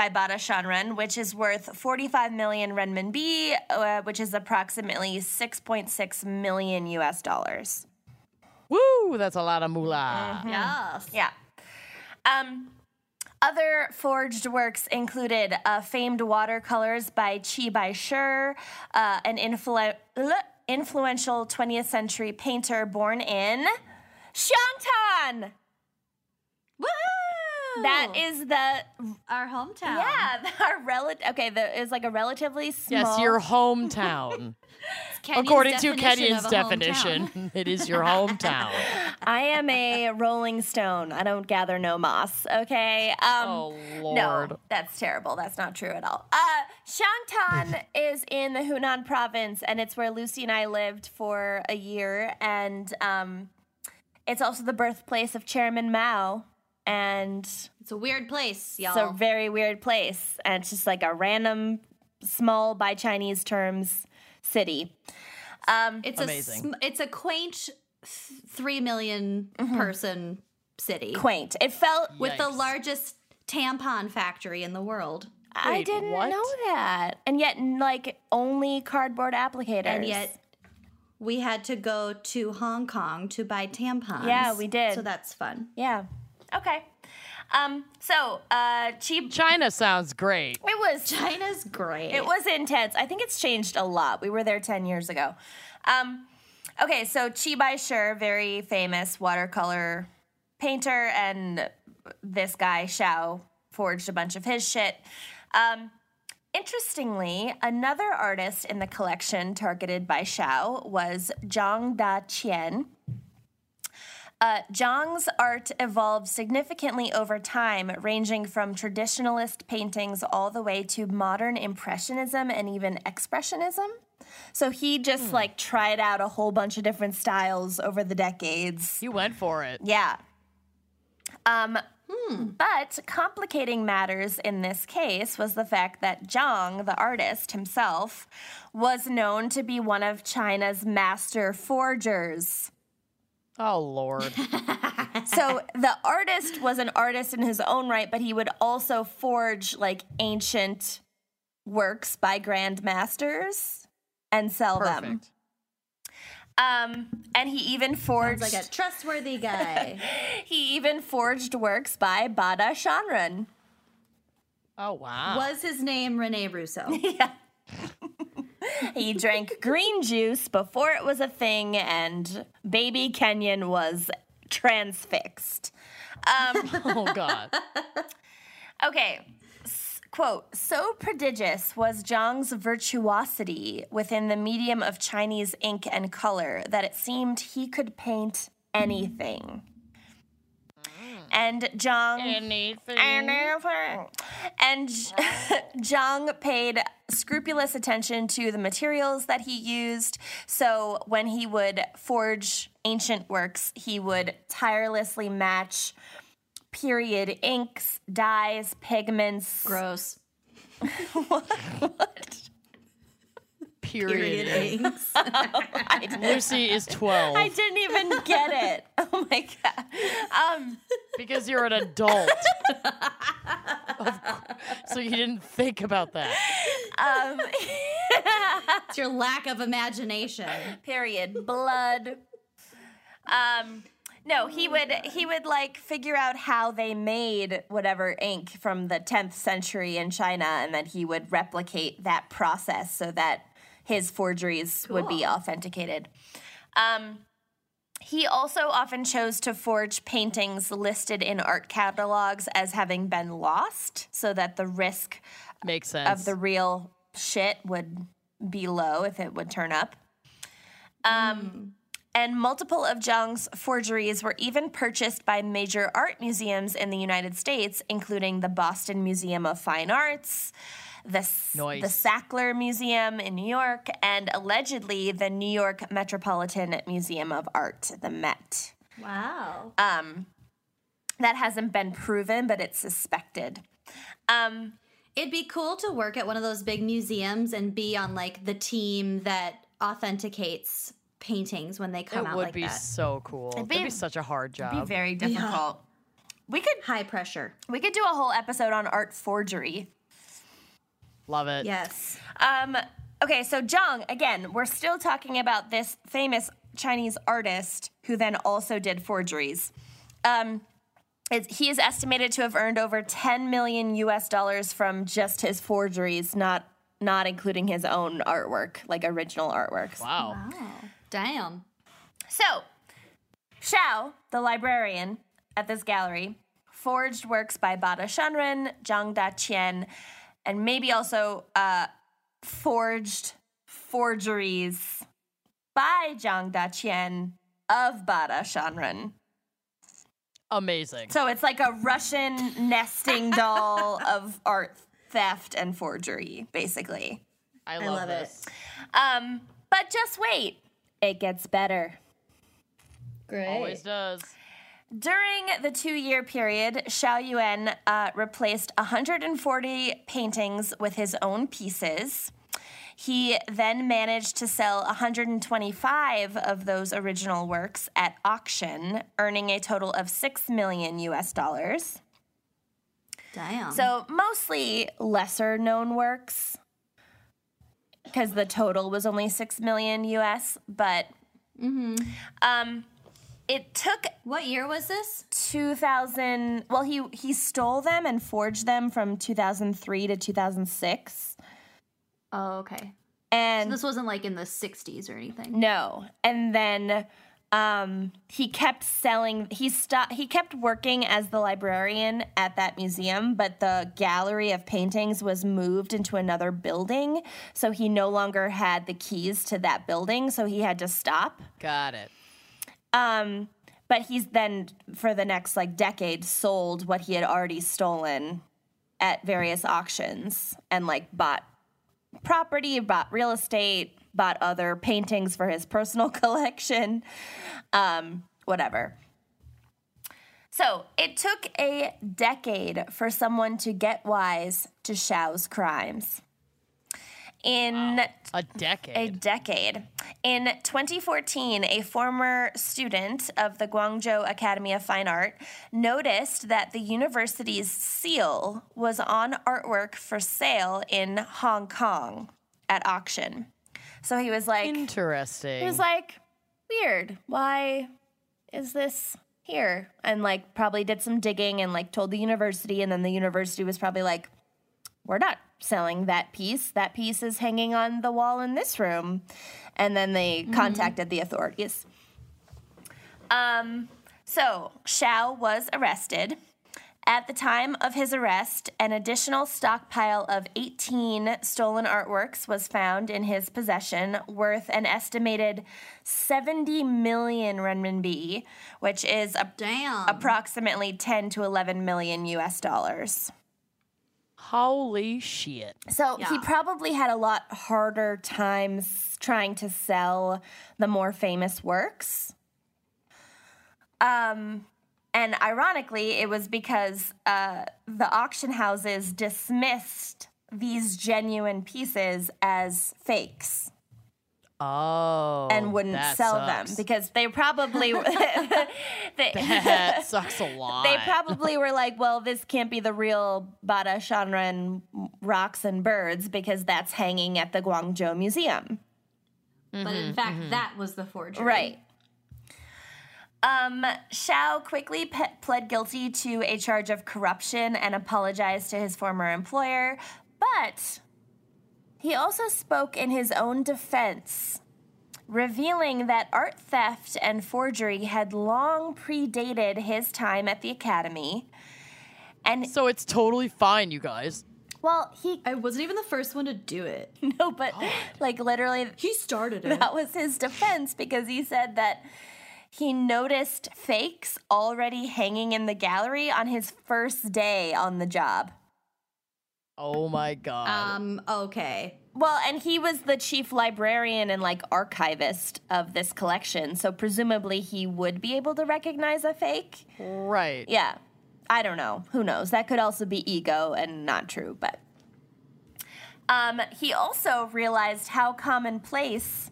By Bada Shanren, which is worth 45 million renminbi, uh, which is approximately 6.6 million US dollars. Woo, that's a lot of moolah. Yes. Yeah. Um, other forged works included uh, famed watercolors by Qi Baishi, uh, an influ- influential 20th century painter born in Xiangtan. Woo! That is the our hometown. yeah, our relative. Okay, the is like a relatively small. Yes, your hometown. According to definition Kenyon's of a hometown. definition, it is your hometown. I am a Rolling Stone. I don't gather no moss. Okay. Um, Oh, No, Lord. that's terrible. That's not true at all. Uh, Xiangtan is in the Hunan province, and it's where Lucy and I lived for a year. And um, it's also the birthplace of Chairman Mao. And It's a weird place, y'all. it's a very weird place. And it's just like a random, small, by Chinese terms, city. Um, it's Amazing. a sm- it's a quaint th- three million person city quaint. It felt. with the largest tampon factory in the world, I didn't what? know that. And yet, like, only cardboard applicators. and yet we had to go to Hong Kong to buy tampons. Yeah, we did. So that's fun. Yeah. Okay. Um, so, uh, cheap. China sounds great. It was China's great. It was intense. I think it's changed a lot. We were there 10 years ago. Um, okay, so Qi Baishi, very famous watercolor painter, and this guy, Xiao, forged a bunch of his shit. Um, interestingly, another artist in the collection targeted by Xiao was Zhang Da Qian. Uh, Zhang's art evolved significantly over time, ranging from traditionalist paintings all the way to modern impressionism and even expressionism. So he just like tried out a whole bunch of different styles over the decades. You went for it. Yeah. Um, But complicating matters in this case was the fact that Zhang, the artist himself, was known to be one of China's master forgers. Oh Lord. so the artist was an artist in his own right, but he would also forge like ancient works by grandmasters and sell them. Perfect. Um, and he even forged Sounds like a trustworthy guy. he even forged works by Bada Shanren. Oh wow. was his name Rene Russo? He drank green juice before it was a thing, and baby Kenyon was transfixed. Um, Oh God. Okay. S- Quote, so prodigious was Zhang's virtuosity within the medium of Chinese ink and color that it seemed he could paint anything. And Zhang. Anything. And Zhang paid scrupulous attention to the materials that he used. So when he would forge ancient works, he would tirelessly match period inks, dyes, pigments. Gross. Period. Period inks. Lucy is twelve I didn't even get it. Oh my god. Um, because you're an adult. So you didn't think about that. um, it's your lack of imagination. period blood um no he would he would like figure out how they made whatever ink from the 10th century in china and then he would replicate that process so that his forgeries would be authenticated um he also often chose to forge paintings listed in art catalogs as having been lost so that the risk Makes sense. of the real shit would be low if it would turn up. Um, And multiple of Zhang's forgeries were even purchased by major art museums in the United States, including the Boston Museum of Fine Arts, the, Nice. the Sackler Museum in New York, and allegedly the New York Metropolitan Museum of Art, the Met. Wow. Um, that hasn't been proven, but it's suspected. Um, It'd be cool to work at one of those big museums and be on like the team that authenticates paintings when they come it out would like be that. so cool. It'd be- be, such a hard job. It'd be very difficult. We could High pressure. we could do a whole episode on art forgery. Love it. Yes. Um, okay, so Zhang, again, we're still talking about this famous Chinese artist who then also did forgeries. Um, he is estimated to have earned over 10 million US dollars from just his forgeries, not not including his own artwork, like original artworks. Wow. Oh, damn. So, Xiao, the librarian at this gallery, forged works by Bada Shanren, Zhang Daqian, and maybe also uh, forged forgeries by Zhang Daqian of Bada Shanren. Amazing. So it's like a Russian nesting doll of art theft and forgery, basically. I love, love it. Um, but just wait, it gets better. Great. Always does. During the two year period, Xiao Yuan uh, replaced 140 paintings with his own pieces. He then managed to sell 125 of those original works at auction, earning a total of 6 million US dollars. Damn. So, mostly lesser known works because the total was only 6 million US, but Hmm. um, it took what year was this? 2000 well he he stole them and forged them from 2003 to 2006 Oh, okay. and This wasn't like in the 60s or anything. no and then um he kept selling he stopped he kept working as the librarian at that museum but the gallery of paintings was moved into another building so he no longer had the keys to that building so he had to stop Got it. Um, but he's then for the next like decade sold what he had already stolen at various auctions and like bought property, bought real estate, bought other paintings for his personal collection, um, whatever. So it took a decade for someone to get wise to Xiao's crimes. In A decade. a decade. In 2014, a former student of the Guangzhou Academy of Fine Art noticed that the university's seal was on artwork for sale in Hong Kong at auction. So he was like, Interesting. he was like, weird. Why is this here? And like probably did some digging and like told the university, and then the university was probably like, we're not selling that piece. That piece is hanging on the wall in this room. And then they contacted the authorities. Um, so Xiao was arrested. At the time of his arrest, an additional stockpile of 18 stolen artworks was found in his possession, worth an estimated 70 million renminbi, which is a- Damn. approximately 10 to 11 million US dollars. Holy shit. So he probably had a lot harder times trying to sell the more famous works. Um, and ironically, it was because uh, the auction houses dismissed these genuine pieces as fakes Oh. and wouldn't that sell sucks. them because they probably they, that sucks a lot. they probably were like, well, this can't be the real Bada Shanren rocks and birds because that's hanging at the Guangzhou Museum. but in fact, that was the forgery. Right. Um, Xiao quickly pe- pled guilty to a charge of corruption and apologized to his former employer, but he also spoke in his own defense, revealing that art theft and forgery had long predated his time at the academy. And so it's totally fine, you guys. well, he I wasn't even the first one to do it. no, but like literally He started it. that was his defense because he said that he noticed fakes already hanging in the gallery on his first day on the job. Oh my god. Um, okay. Well, and he was the chief librarian and like archivist of this collection, so presumably he would be able to recognize a fake. right. Yeah. I don't know. Who knows? That could also be ego and not true, but um, he also realized how commonplace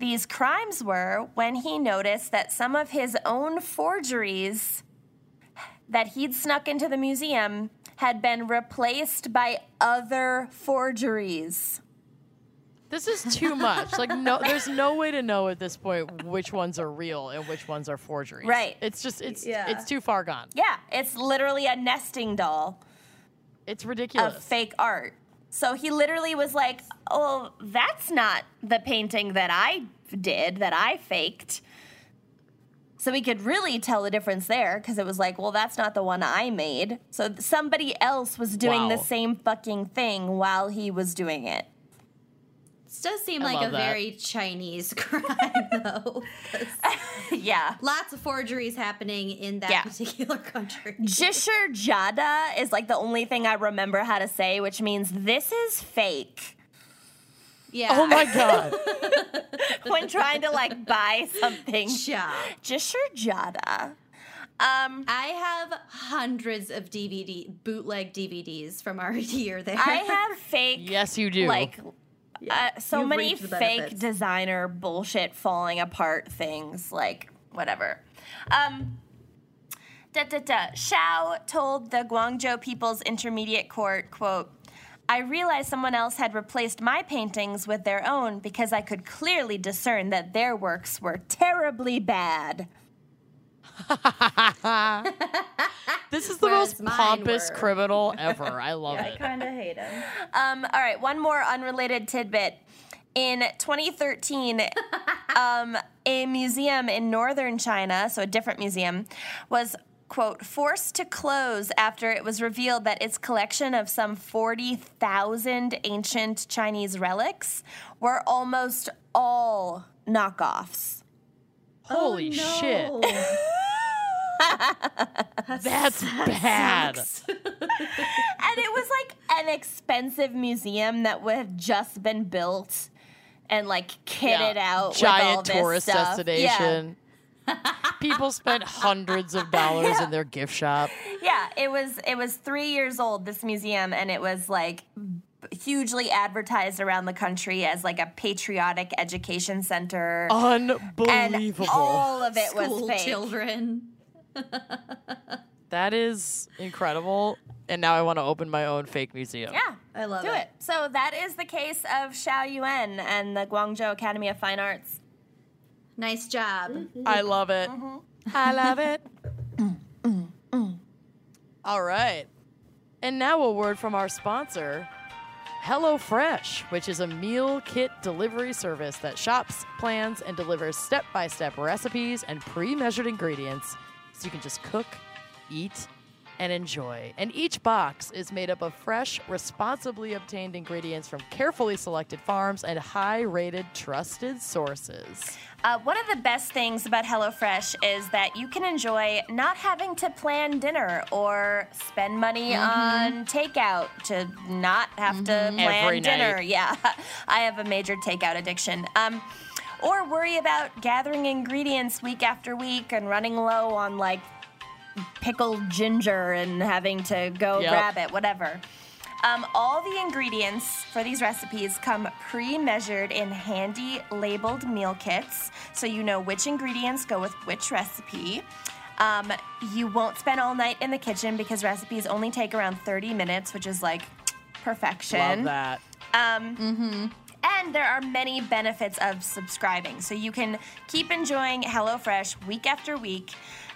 these crimes were when he noticed that some of his own forgeries that he'd snuck into the museum had been replaced by other forgeries. This is too much. Like no there's no way to know at this point which ones are real and which ones are forgeries. Right. It's just it's Yeah. it's too far gone. Yeah, it's literally a nesting doll It's of ridiculous. fake art. So he literally was like, "Oh, that's not the painting that I did, that I faked." So we could really tell the difference there because it was like, well, that's not the one I made. So somebody else was doing the same fucking thing while he was doing it. This does seem I like a that. very Chinese crime, though. yeah. Lots of forgeries happening in that Yeah. particular country. Jisher Jada is like the only thing I remember how to say, which means this is fake. Yeah. Oh my god. when trying to like buy something. Yeah. Jisher Jada. Um, I have hundreds of DVD bootleg DVDs from our year there. I have fake, yes, you do. like, uh, so You've many fake designer bullshit falling apart things, like, whatever. Um, da da da. Xiao told the Guangzhou People's Intermediate Court, quote, I realized someone else had replaced my paintings with their own because I could clearly discern that their works were terribly bad. this is the Whereas most pompous were. criminal ever. I love I it. I kind of hate him. Um, all right, one more unrelated tidbit. In 2013, um, a museum in northern China, so a different museum, was, quote, forced to close after it was revealed that its collection of some 40,000 ancient Chinese relics were almost all knockoffs. Holy oh, shit. That's bad. And it was like an expensive museum that would have just been built and like kitted Yeah. out Giant with all this tourist destination. Yeah. Destination. People spent hundreds of dollars in their gift shop. Yeah, it was it was three years old. This museum, and it was like hugely advertised around the country as like a patriotic education center, Unbelievable. and Unbelievable. all of it School was fake. children. that is incredible. And now I want to open my own fake museum. Yeah, I love do it. it. So that is the case of Xiao Yuan and the Guangzhou Academy of Fine Arts. Nice job. Mm-hmm. I love it. Mm-hmm. I love it. All right. And now a word from our sponsor, HelloFresh, which is a meal kit delivery service that shops, plans, and delivers step by step recipes and pre measured ingredients so you can just cook, eat, and enjoy. And each box is made up of fresh, responsibly obtained ingredients from carefully selected farms and high rated, trusted sources. Uh, one of the best things about HelloFresh is that you can enjoy not having to plan dinner or spend money on takeout to not have to plan Every dinner. night. Yeah, I have a major takeout addiction. Um, or worry about gathering ingredients week after week and running low on like pickled ginger and having to go Yep. grab it, whatever. Um, all the ingredients for these recipes come pre measured in handy labeled meal kits, so you know which ingredients go with which recipe. Um, you won't spend all night in the kitchen because recipes only take around 30 minutes, which is like perfection. Love that. Um, And there are many benefits of subscribing. So you can keep enjoying HelloFresh week after week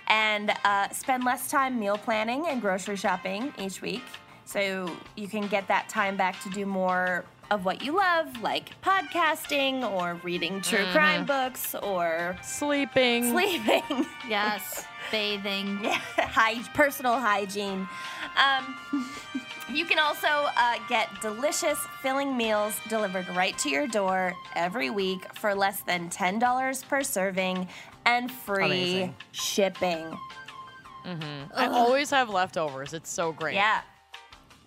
and uh, spend less time meal planning and grocery shopping each week. So you can get that time back to do more of what you love, like podcasting or reading true crime books or Sleeping. sleeping. Yes. Bathing. Hy- personal hygiene. Um, you can also uh, get delicious, filling meals delivered right to your door every week for less than $10 per serving and free Amazing. shipping. I always have leftovers. It's so great. Yeah.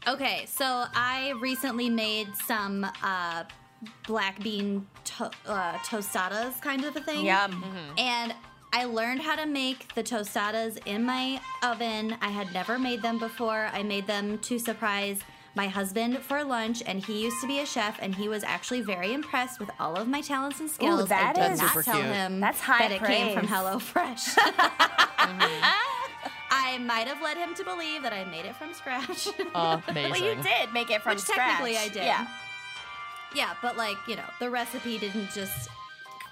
Okay, so I recently made some uh, black bean to- uh, tostadas, kind of a thing. Yum. And I learned how to make the tostadas in my oven. I had never made them before. I made them to surprise my husband for lunch, and he used to be a chef, and he was actually very impressed with all of my talents and skills. that I did is- not Super tell cute. him That's high that it came from praise. HelloFresh. I might have led him to believe that I made it from scratch. Amazing. Well, you did make it from Which scratch. technically I did. Yeah. Yeah, but like, you know, the recipe didn't just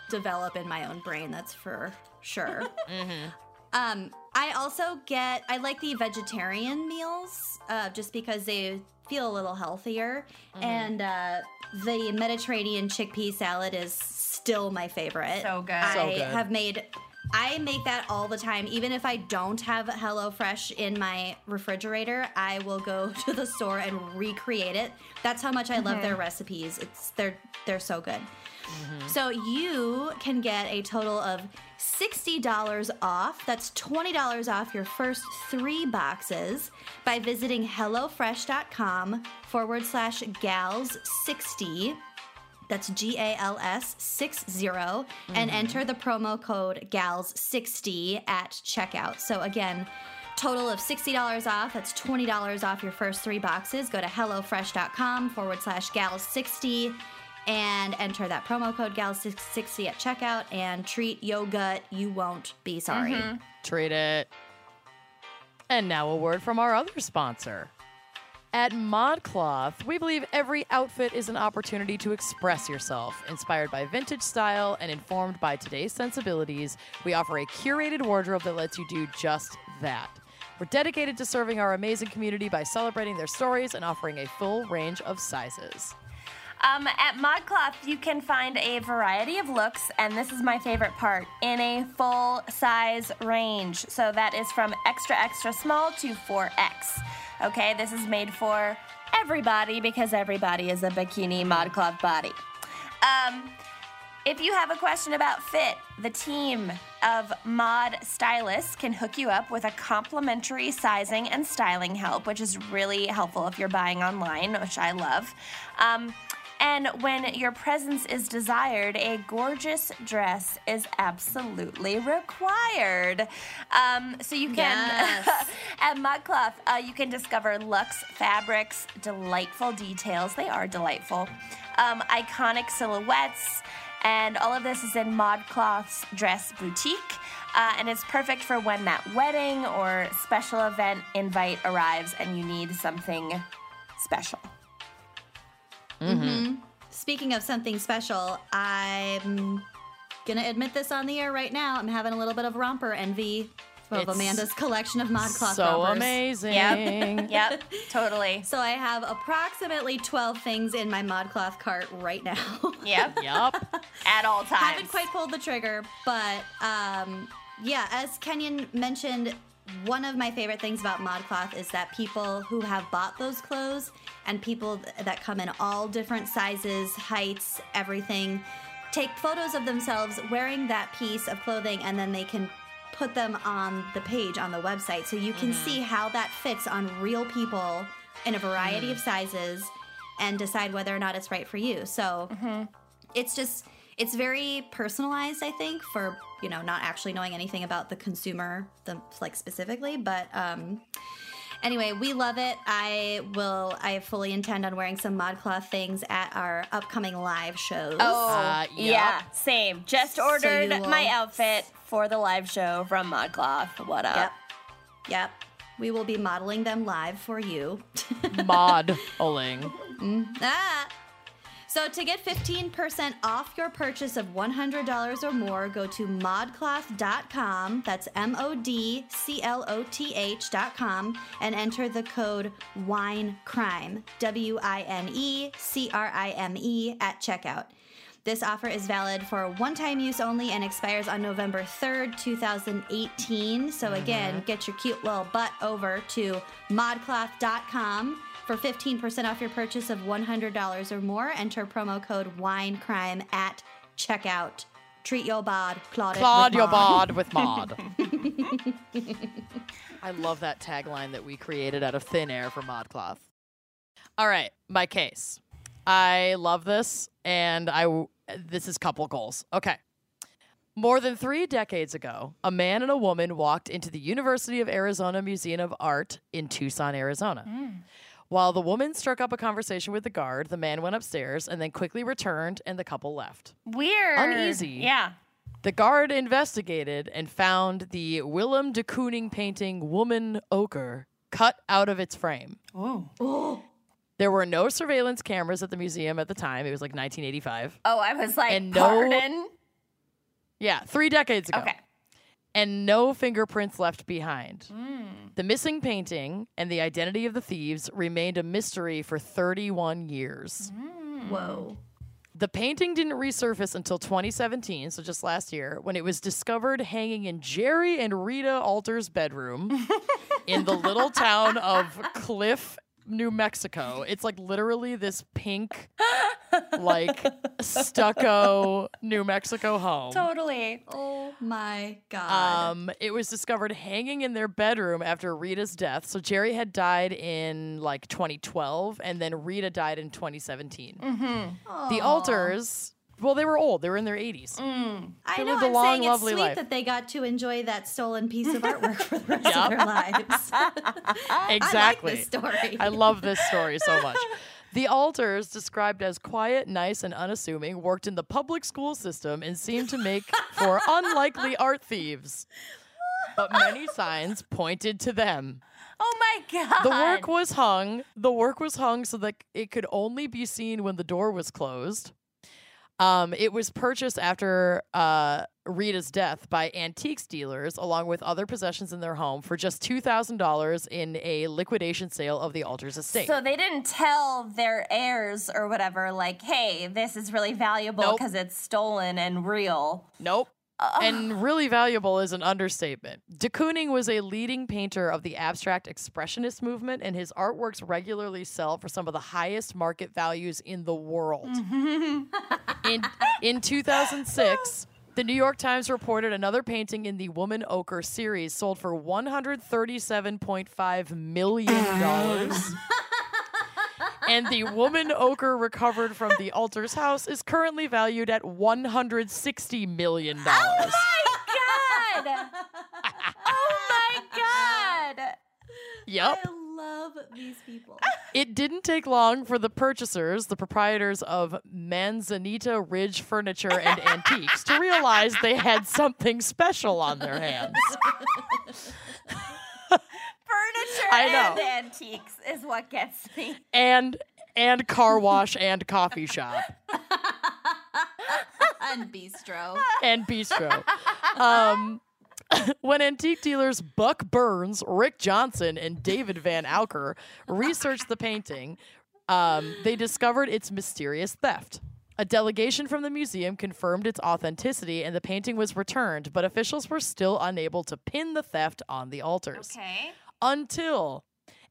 develop in my own brain, that's for sure. Mm-hmm. Um, I also get I like the vegetarian meals uh, just because they feel a little healthier, Mm-hmm. and uh, the Mediterranean chickpea salad is still my favorite. So good. I So good. have made. I make that all the time. Even if I don't have HelloFresh in my refrigerator, I will go to the store and recreate it. That's how much I love Mm-hmm. their recipes. It's they're they're so good. So you can get a total of $60 off. That's $20 off your first three boxes by visiting HelloFresh.com forward slash gals60. That's G A L S 60 and mm-hmm. enter the promo code GALS60 at checkout. So again, total of $60 off. That's $20 off your first three boxes. Go to HelloFresh.com forward slash GALS60 and enter that promo code GALS60 at checkout and treat yo gut. You won't be sorry. Mm-hmm. Treat it. And now a word from our other sponsor. At ModCloth, we believe every outfit is an opportunity to express yourself. Inspired by vintage style and informed by today's sensibilities, we offer a curated wardrobe that lets you do just that. We're dedicated to serving our amazing community by celebrating their stories and offering a full range of sizes. Um, at ModCloth, you can find a variety of looks, and this is my favorite part, in a full size range. So that is from extra, extra small to 4X. Okay, this is made for everybody because everybody is a bikini ModCloth body. Um, if you have a question about fit, the team of mod stylists can hook you up with a complimentary sizing and styling help, which is really helpful if you're buying online, which I love. Um, and when your presence is desired, a gorgeous dress is absolutely required. Um, so you can, Yes. at ModCloth, uh, you can discover luxe fabrics, delightful details. They are delightful. Um, iconic silhouettes. And all of this is in ModCloth's dress boutique. Uh, and it's perfect for when that wedding or special event invite arrives and you need something special. Speaking of something special, I'm gonna admit this on the air right now. I'm having a little bit of romper envy of It's Amanda's collection of ModCloth so rompers. amazing. Yep. yep. Totally. So I have approximately 12 things in my ModCloth cart right now. Yep. Yup. At all times. Haven't quite pulled the trigger, but um, yeah, as Kenyon mentioned, one of my favorite things about ModCloth is that people who have bought those clothes and people that come in all different sizes, heights, everything, take photos of themselves wearing that piece of clothing and then they can put them on the page on the website. So you can mm-hmm. see how that fits on real people in a variety mm-hmm. of sizes and decide whether or not it's right for you. So mm-hmm. it's just it's very personalized i think for you know not actually knowing anything about the consumer the like specifically but um anyway we love it i will i fully intend on wearing some modcloth things at our upcoming live shows Oh, Uh, yep. yeah, same. Just ordered you will- my outfit for the live show from ModCloth. What up? yep yep we will be modeling them live for you Modeling. Ah. So to get 15% off your purchase of $100 or more, go to modcloth.com. That's M O D C L O T H.com and enter the code WINECRIME, W I N E C R I M E, at checkout. This offer is valid for one time use only and expires on November 3rd, 2018. So, mm-hmm. again, get your cute little butt over to modcloth.com for 15% off your purchase of $100 or more. Enter promo code WINECRIME at checkout. Treat your bod, Claude, it Claude your bod with mod. I love that tagline that we created out of thin air for ModCloth. All right, my case. I love this, and I w- this is couple goals. Okay. More than three decades ago, a man and a woman walked into the University of Arizona Museum of Art in Tucson, Arizona. Mm. While the woman struck up a conversation with the guard, the man went upstairs and then quickly returned, and the couple left. Weird. Uneasy. Yeah. The guard investigated and found the Willem de Kooning painting Woman Ochre cut out of its frame. Oh, There were no surveillance cameras at the museum at the time. It was like 1985. Oh, I was like, And no- pardon? Yeah, three decades ago. Okay. And no fingerprints left behind. The missing painting and the identity of the thieves remained a mystery for 31 years. Mm. Whoa. The painting didn't resurface until 2017, so just last year, when it was discovered hanging in Jerry and Rita Alter's bedroom in the little town of Cliff, New Mexico. It's like literally this pink, like stucco New Mexico home. Totally. Oh my god. Um, it was discovered hanging in their bedroom after Rita's death. So Jerry had died in like 2012, and then Rita died in 2017. The Alters, well, they were old; they were in their 80s. Mm. I they know. lived a I'm long, saying it's sweet life. that they got to enjoy that stolen piece of artwork for the rest Yep. of their lives. Exactly. I like this story. I love this story so much. The Alters, described as quiet, nice, and unassuming, worked in the public school system and seemed to make for unlikely art thieves. But many signs pointed to them. Oh my god. The work was hung. The work was hung so that it could only be seen when the door was closed. Um, it was purchased after uh, Rita's death by antiques dealers, along with other possessions in their home, for just two thousand dollars in a liquidation sale of the Alters' estate. So they didn't tell their heirs or whatever, like, hey, this is really valuable Nope. because it's stolen and real. Nope. And really valuable is an understatement. De Kooning was a leading painter of the abstract expressionist movement, and his artworks regularly sell for some of the highest market values in the world. Mm-hmm. in, in 2006, the New York Times reported another painting in the Woman Ochre series sold for $137.5 million. and the woman ochre recovered from the Alters' house is currently valued at $160 million. Oh my god! oh my god! Yep. I love these people. It didn't take long for the purchasers, the proprietors of Manzanita Ridge Furniture and Antiques, to realize they had something special on their hands. Furniture I know. and antiques is what gets me. And and car wash and coffee shop and bistro. and bistro. Um, when antique dealers Buck Burns, Rick Johnson, and David Van Auker researched the painting, um, they discovered its mysterious theft. A delegation from the museum confirmed its authenticity and the painting was returned, but officials were still unable to pin the theft on the Alters Okay. Until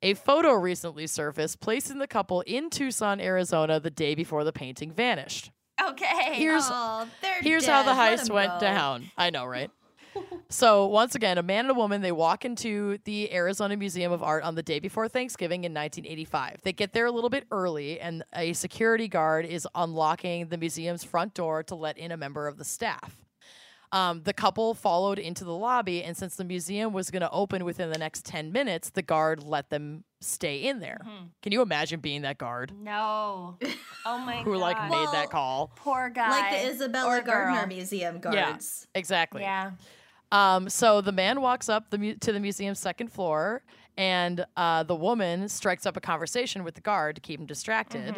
a photo recently surfaced placing the couple in Tucson, Arizona the day before the painting vanished. Okay. Here's Oh, Here's how the heist went go. down. I know, right? so once again, a man and a woman they walk into the Arizona Museum of Art on the day before Thanksgiving in 1985. They get there a little bit early, and a security guard is unlocking the museum's front door to let in a member of the staff. Um, the couple followed into the lobby, and since the museum was going to open within the next 10 minutes, the guard let them stay in there. Can you imagine being that guard no. Oh my god. who like made Well, that call? Poor guy. Like the Isabella or girl. Gardner Museum guards. Yeah, Exactly. Yeah. Um, so the man walks up the mu- to the museum's second floor, and uh, the woman strikes up a conversation with the guard to keep him distracted.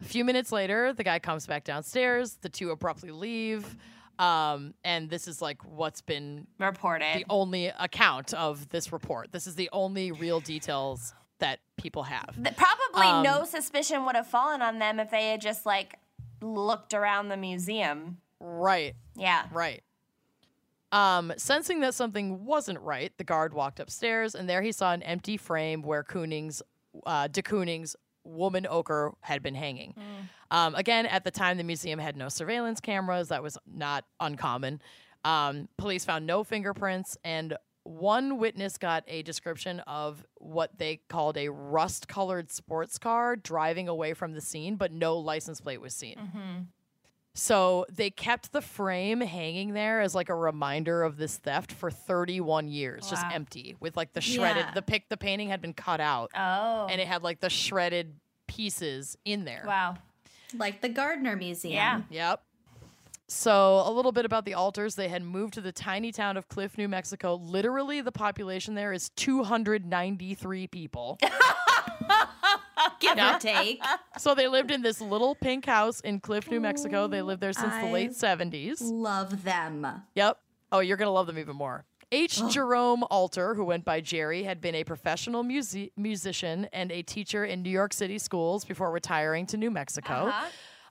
A few minutes later, the guy comes back downstairs. The two abruptly leave. Um, and this is like what's been Reported. the only account of this report. This is the only real details that people have. Th- Probably Um, no suspicion would have fallen on them if they had just like looked around the museum. Right. Yeah. Right. Um, sensing that something wasn't right, the guard walked upstairs, and there he saw an empty frame where Kooning's, uh, de Kooning's woman ochre had been hanging. Um, again, at the time, the museum had no surveillance cameras. That was not uncommon. Um, police found no fingerprints, and one witness got a description of what they called a rust colored sports car driving away from the scene, but no license plate was seen. So they kept the frame hanging there as like a reminder of this theft for 31 years, just empty with like the shredded Yeah. the pic the painting had been cut out Oh. and it had like the shredded pieces in there. wow. Like the Gardner Museum. Yeah. Yep. So, a little bit about the Alters. They had moved to the tiny town of Cliff, New Mexico. Literally, the population there is 293 people. Give or take. so, they lived in this little pink house in Cliff, New Mexico. They lived there since the late 70s. Love them. Yep. Oh, you're going to love them even more. H. Jerome Alter, who went by Jerry, had been a professional musi- musician and a teacher in New York City schools before retiring to New Mexico,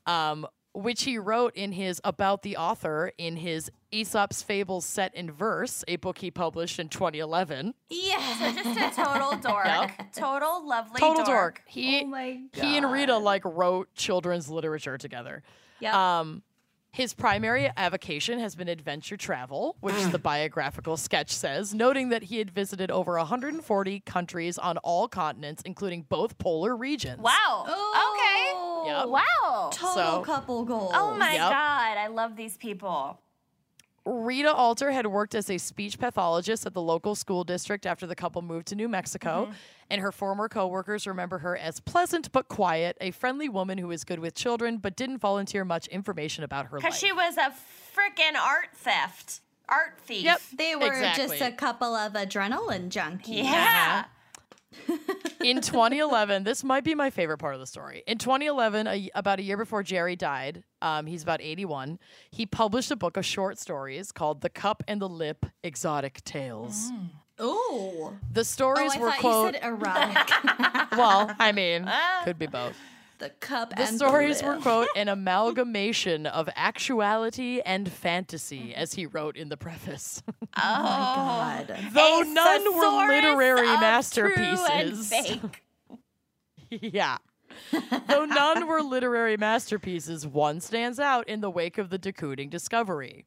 um, which he wrote in his About the Author in his Aesop's Fables Set in Verse, a book he published in 2011. Yeah. Just a total dork. Total lovely Total dork. He, Oh my he and Rita like wrote children's literature together. Yep. Um, his primary avocation has been adventure travel, which the biographical sketch says, noting that he had visited over 140 countries on all continents, including both polar regions. Wow. Oh. Okay. Yep. Wow. Total So- couple goals. Oh my Yep. god, I love these people. Rita Alter had worked as a speech pathologist at the local school district after the couple moved to New Mexico, mm-hmm. and her former coworkers remember her as pleasant but quiet, a friendly woman who was good with children but didn't volunteer much information about her life. Because she was a freaking art theft, art thief. Yep. They were just a couple of adrenaline junkies. Yeah. Uh-huh. In 2011, this might be my favorite part of the story. In 2011, a, about a year before Jerry died, um, he's about 81, he published a book of short stories called The Cup and the Lip Exotic Tales. Ooh. The Oh, stories I were, quote, erotic. well, I mean, could be both. The cup The stories the were, quote, an amalgamation of actuality and fantasy, mm-hmm. as he wrote in the preface. Oh. God. Though none were literary masterpieces. True and fake. Yeah. Though none were literary masterpieces, one stands out in the wake of the de Kooning discovery.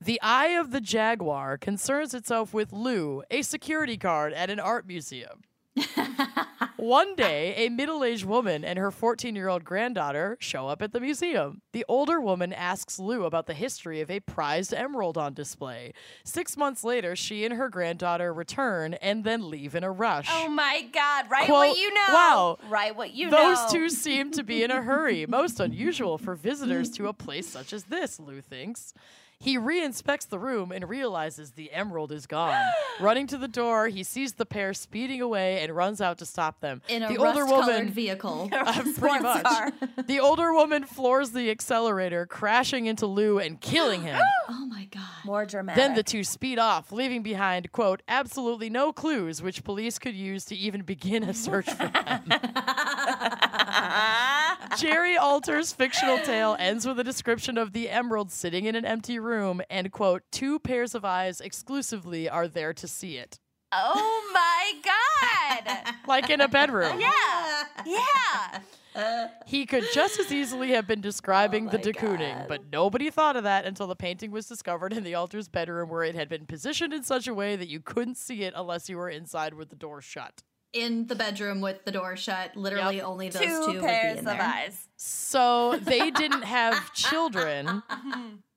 The Eye of the Jaguar concerns itself with Lou, a security guard at an art museum. One day, a middle aged woman and her 14 year old granddaughter show up at the museum. The older woman asks Lou about the history of a prized emerald on display. Six months later, she and her granddaughter return and then leave in a rush. Oh my god, write Quote, what you know. wow. Write what you know. Those two seem to be in a hurry, most unusual for visitors to a place such as this, Lou thinks. He re-inspects the room and realizes the emerald is gone. Running to the door, he sees the pair speeding away and runs out to stop them. In a the older rust-colored woman, vehicle. pretty Sports much. car. the older woman floors the accelerator, crashing into Lou and killing him. oh my God. More dramatic. Then the two speed off, leaving behind, quote, absolutely no clues which police could use to even begin a search for them. Jerry Alter's fictional tale ends with a description of the emerald sitting in an empty room, and, quote, two pairs of eyes exclusively are there to see it. Oh my god. Like in a bedroom. yeah. Yeah. He could just as easily have been describing oh the my de Kooning, but nobody thought of that until the painting was discovered in the Alters' bedroom where it had been positioned in such a way that you couldn't see it unless you were inside with the door shut. In the bedroom with the door shut, literally Yep. only those Two, two, pairs would be in of there. eyes. So they didn't have children.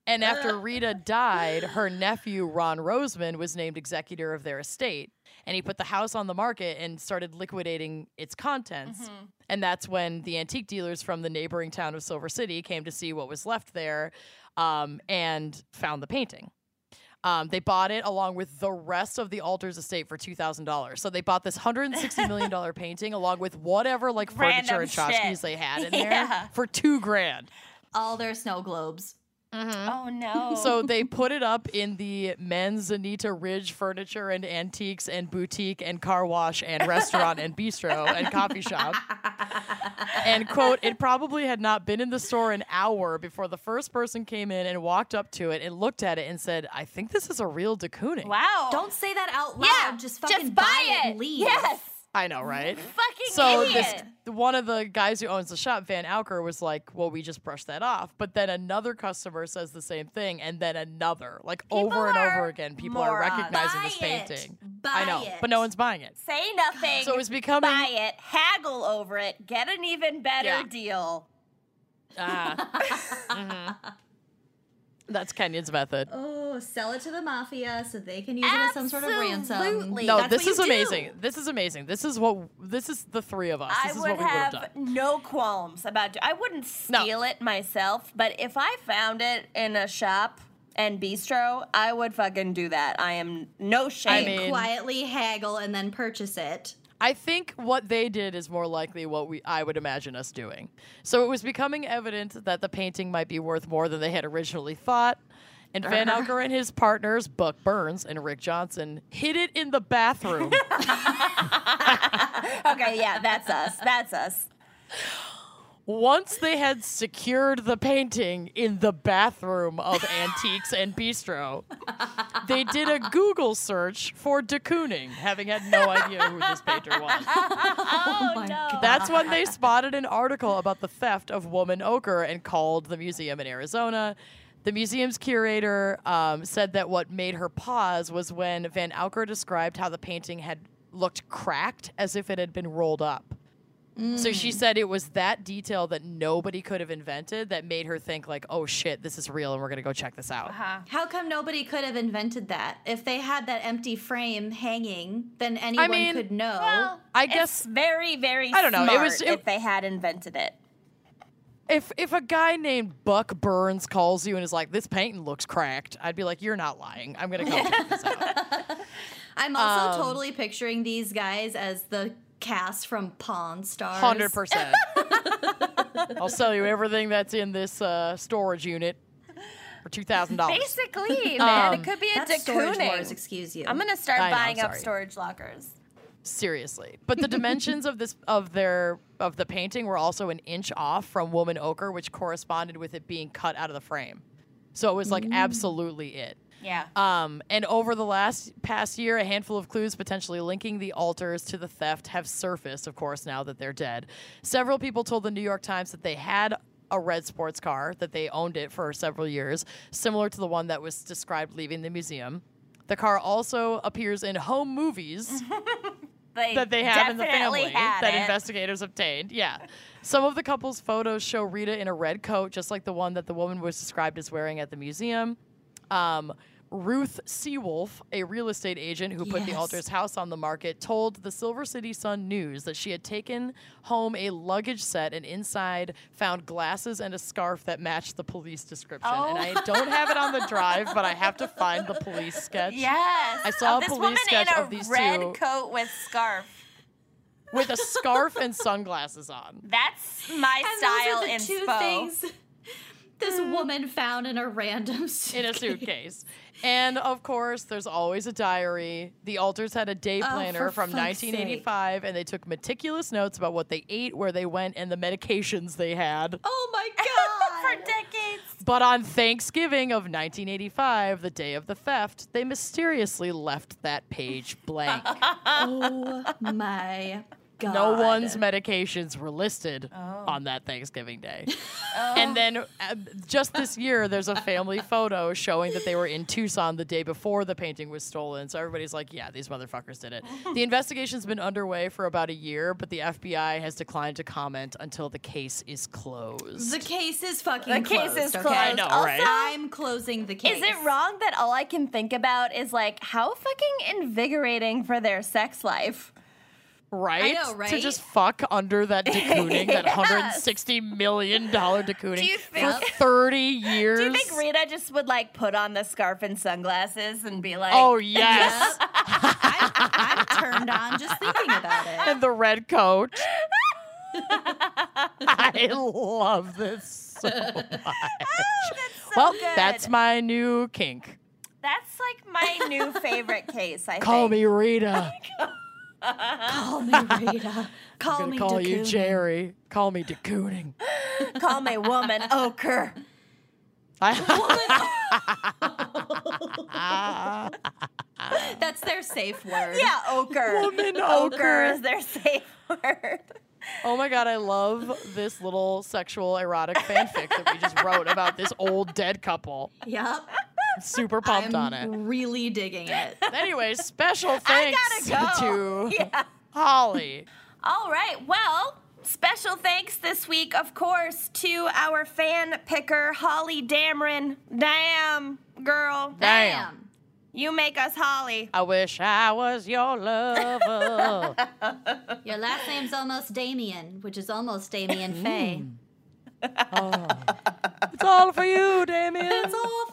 And after Rita died, her nephew, Ron Roseman, was named executor of their estate. And he put the house on the market and started liquidating its contents. And that's when the antique dealers from the neighboring town of Silver City came to see what was left there um, and found the painting. Um, they bought it along with the rest of the Alters' estate for two thousand dollars. So they bought this hundred and sixty million dollar painting along with whatever like furniture Random and tchotchkes shit. they had in Yeah. there for two grand. All their snow globes. Mm-hmm. Oh no. So they put it up in the Manzanita Ridge Furniture and Antiques and Boutique and Car Wash and Restaurant and Bistro and Coffee Shop. And quote, it probably had not been in the store an hour before the first person came in and walked up to it and looked at it and said, I think this is a real de Kooning. wow. Don't say that out loud. yeah. Just fucking just buy, it. and leave. Yes. I know, right? Fucking So idiot. this one of the guys who owns the shop, Van Auker, was like, "Well, we just brushed that off." But then another customer says the same thing, and then another, like over and over again. People are recognizing Buy this it. painting. Buy I know, it. but no one's buying it. Say nothing. So it's becoming- buy it, haggle over it, get an even better Yeah. deal. Ah. Mhm. That's Kenyon's method. Oh, sell it to the mafia so they can use it as some sort of ransom. Absolutely. No, That's this is you do. amazing. This is amazing. This is what this is the three of us. I This is would what we would have have done. no qualms about it. I wouldn't No. steal it myself, but if I found it in a shop and bistro, I would fucking do that. I am no shame. mean- Quietly haggle and then purchase it. I think what they did is more likely what we I would imagine us doing. So it was becoming evident that the painting might be worth more than they had originally thought. And Van uh-huh. Elker and his partners, Buck Burns and Rick Johnson, hid it in the bathroom. Okay, yeah, that's us. That's us. Once they had secured the painting in the bathroom of Antiques and Bistro, they did a Google search for de Kooning, having had no idea who this painter was. Oh, my no. That's when they spotted an article about the theft of woman ochre and called the museum in Arizona. The museum's curator um, said that what made her pause was when Van Auker described how the painting had looked cracked as if it had been rolled up. So she said it was that detail that nobody could have invented that made her think like, "Oh shit, this is real, and we're gonna go check this out." Uh-huh. How come nobody could have invented that? If they had that empty frame hanging, then anyone mean, could know. Well, I it's guess- very, very. I don't know, it Smart was- it- if they had invented it. If if a guy named Buck Burns calls you and is like, "This painting looks cracked," I'd be like, "You're not lying. I'm gonna go check this out." I'm also Um, totally picturing these guys as the cast from Pawn Stars. Hundred percent. I'll sell you everything that's in this uh, storage unit for two thousand dollars. Basically, man, Um, it could be a That's Storage de Kooning. Excuse you. I'm gonna start I know, buying up storage lockers. Seriously, but the dimensions of this of their of the painting were also an inch off from woman ochre, which corresponded with it being cut out of the frame. So it was like absolutely it. Yeah. Um, and over the last past year, a handful of clues potentially linking the Alters to the theft have surfaced, of course, now that they're dead. Several people told the New York Times that they had a red sports car, that they owned it for several years, similar to the one that was described leaving the museum. The car also appears in home movies They that they have in the family that it. investigators obtained. Yeah. Some of the couple's photos show Rita in a red coat, just like the one that the woman was described as wearing at the museum. Um, Ruth Seawolf, a real estate agent who put the Yes. Alters' house on the market, told the Silver City Sun News that she had taken home a luggage set and inside found glasses and a scarf that matched the police description. And Oh. I don't have it on the drive, but I have to find the police sketch. Yes. I saw of a police sketch a of these red two. coat with scarf. With a scarf and sunglasses on. That's my and style those are in two Spo. things this mm. woman found in a random suitcase. in a suitcase. And of course, there's always a diary. The Alters had a day Oh, planner for from fuck's 1985, and they took meticulous notes about what they ate, where they went, and the medications they had. Oh my god! For decades. But on Thanksgiving of 1985, the day of the theft, they mysteriously left that page blank. oh my god! no one's medications were listed Oh. on that Thanksgiving day. And then uh, just this year, there's a family photo showing that they were in Tucson the day before the painting was stolen. So everybody's like, yeah, these motherfuckers did it. the investigation's been underway for about a year, but the FBI has declined to comment until the case is closed. The case is fucking closed. The case is okay? closed. I know, also, right? I'm closing the case. Is it wrong that all I can think about is like how fucking invigorating for their sex life? Right? know, To just fuck under that de Kooning, that $160 million de Kooning for 30 years. Do you think Rita just would like put on the scarf and sunglasses and be like, oh, yes. I'm, I'm turned on just thinking about it. and the red coat. I love this so oh, much. so well, good. that's my new kink. That's like my new favorite case. I Call think. me Rita. Call me Rita. Call I'm gonna me call you Jerry. Call me de Kooning. Call me woman ochre. I- That's their safe word. Yeah, ochre. Woman ochre ochre. is their safe word. oh my god, I love this little sexual erotic fanfic that we just wrote about this old dead couple. Yep. Super pumped I'm on it. really digging it. Anyway, special thanks gotta go. to Yeah. Holly. All right. Well, special thanks this week, of course, to our fan picker, Holly Dameron. Damn, girl. Damn. You make us Holly. I wish I was your lover. Your last name's almost Damien, which is almost Damien mm. Fahey. Oh. it's all for you, Damien. It's all for you. It's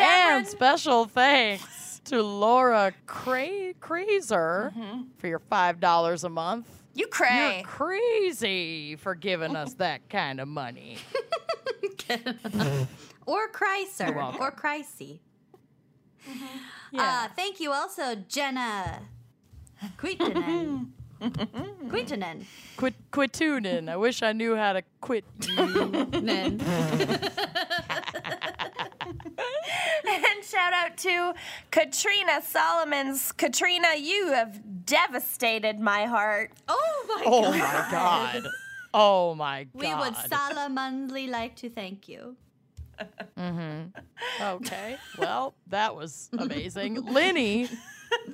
all for you, And special thanks to Laura Cra- Crazer for your $5 a month. You You're crazy for giving us that kind of money. or Chrysler welcome. or Chrissy. Yeah. Uh, thank you also, Jenna Quitinen. Quitinen. Quit Quitting. I wish I knew how to quit you. Nen. And shout out to Katrina Solomons. Katrina, you have devastated my heart. Oh my oh god. my god. Oh my god. We would solemnly like to thank you. mm-hmm. Okay. Well, that was amazing. Lenny,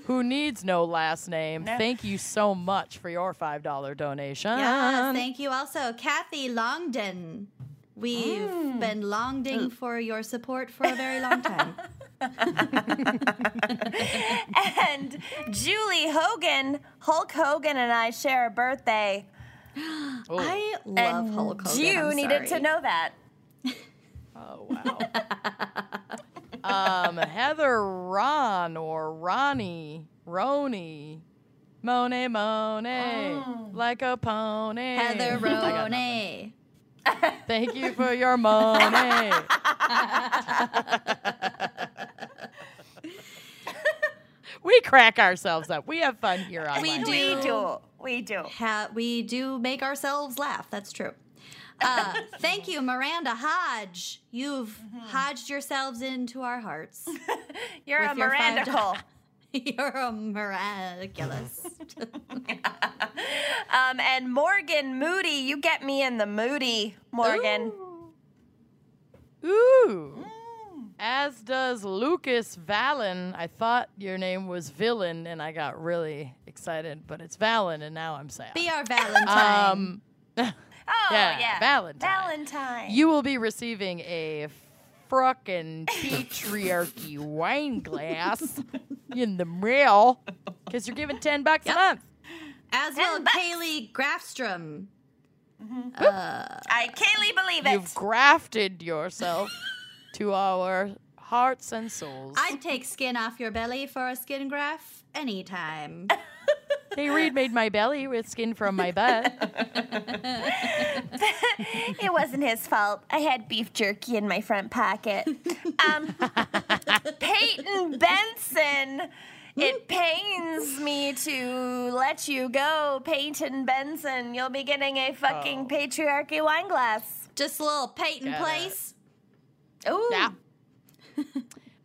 who needs no last name, thank you so much for your $5 donation. Yes, thank you also, Kathy Longden. We've been longing for your support for a very long time. And Julie Hogan, Hulk Hogan and I share a birthday. Oh, I love and Hulk Hogan. you I'm needed to know that. oh, wow. um, Heather Ron or Ronnie, Roni, Monet Monet, like a pony. Heather I got nothing. Rone. Thank you for your money. we crack ourselves up. We have fun here on We Line. do. We do. We do. Ha- we do make ourselves laugh. That's true. Uh, thank you, Miranda Hodge. You've hodged yourselves into our hearts. You're a Miranda do- Cole. You're a miraculous. Um, and Morgan Moody, you get me in the moody, Morgan. Ooh. As does Lucas Valen. I thought your name was Villain, and I got really excited, but it's Valen, and now I'm sad. Be our Valentine. Um, Oh Yeah, yeah, Valentine. Valentine. you will be receiving a frickin' patriarchy wine glass in the mail because you're giving 10 bucks a month. As well, bucks. Kaylee Grafstrom. Mm-hmm. I can't believe it. You've grafted yourself to our hearts and souls. I'd take skin off your belly for a skin graft anytime. Hey, Reed made my belly with skin from my butt. it wasn't his fault. I had beef jerky in my front pocket. Um, Peyton Benson. It pains me to let you go, Peyton Benson. You'll be getting a fucking Oh. patriarchy wine glass. Just a little Peyton Got place. Ooh. Yeah.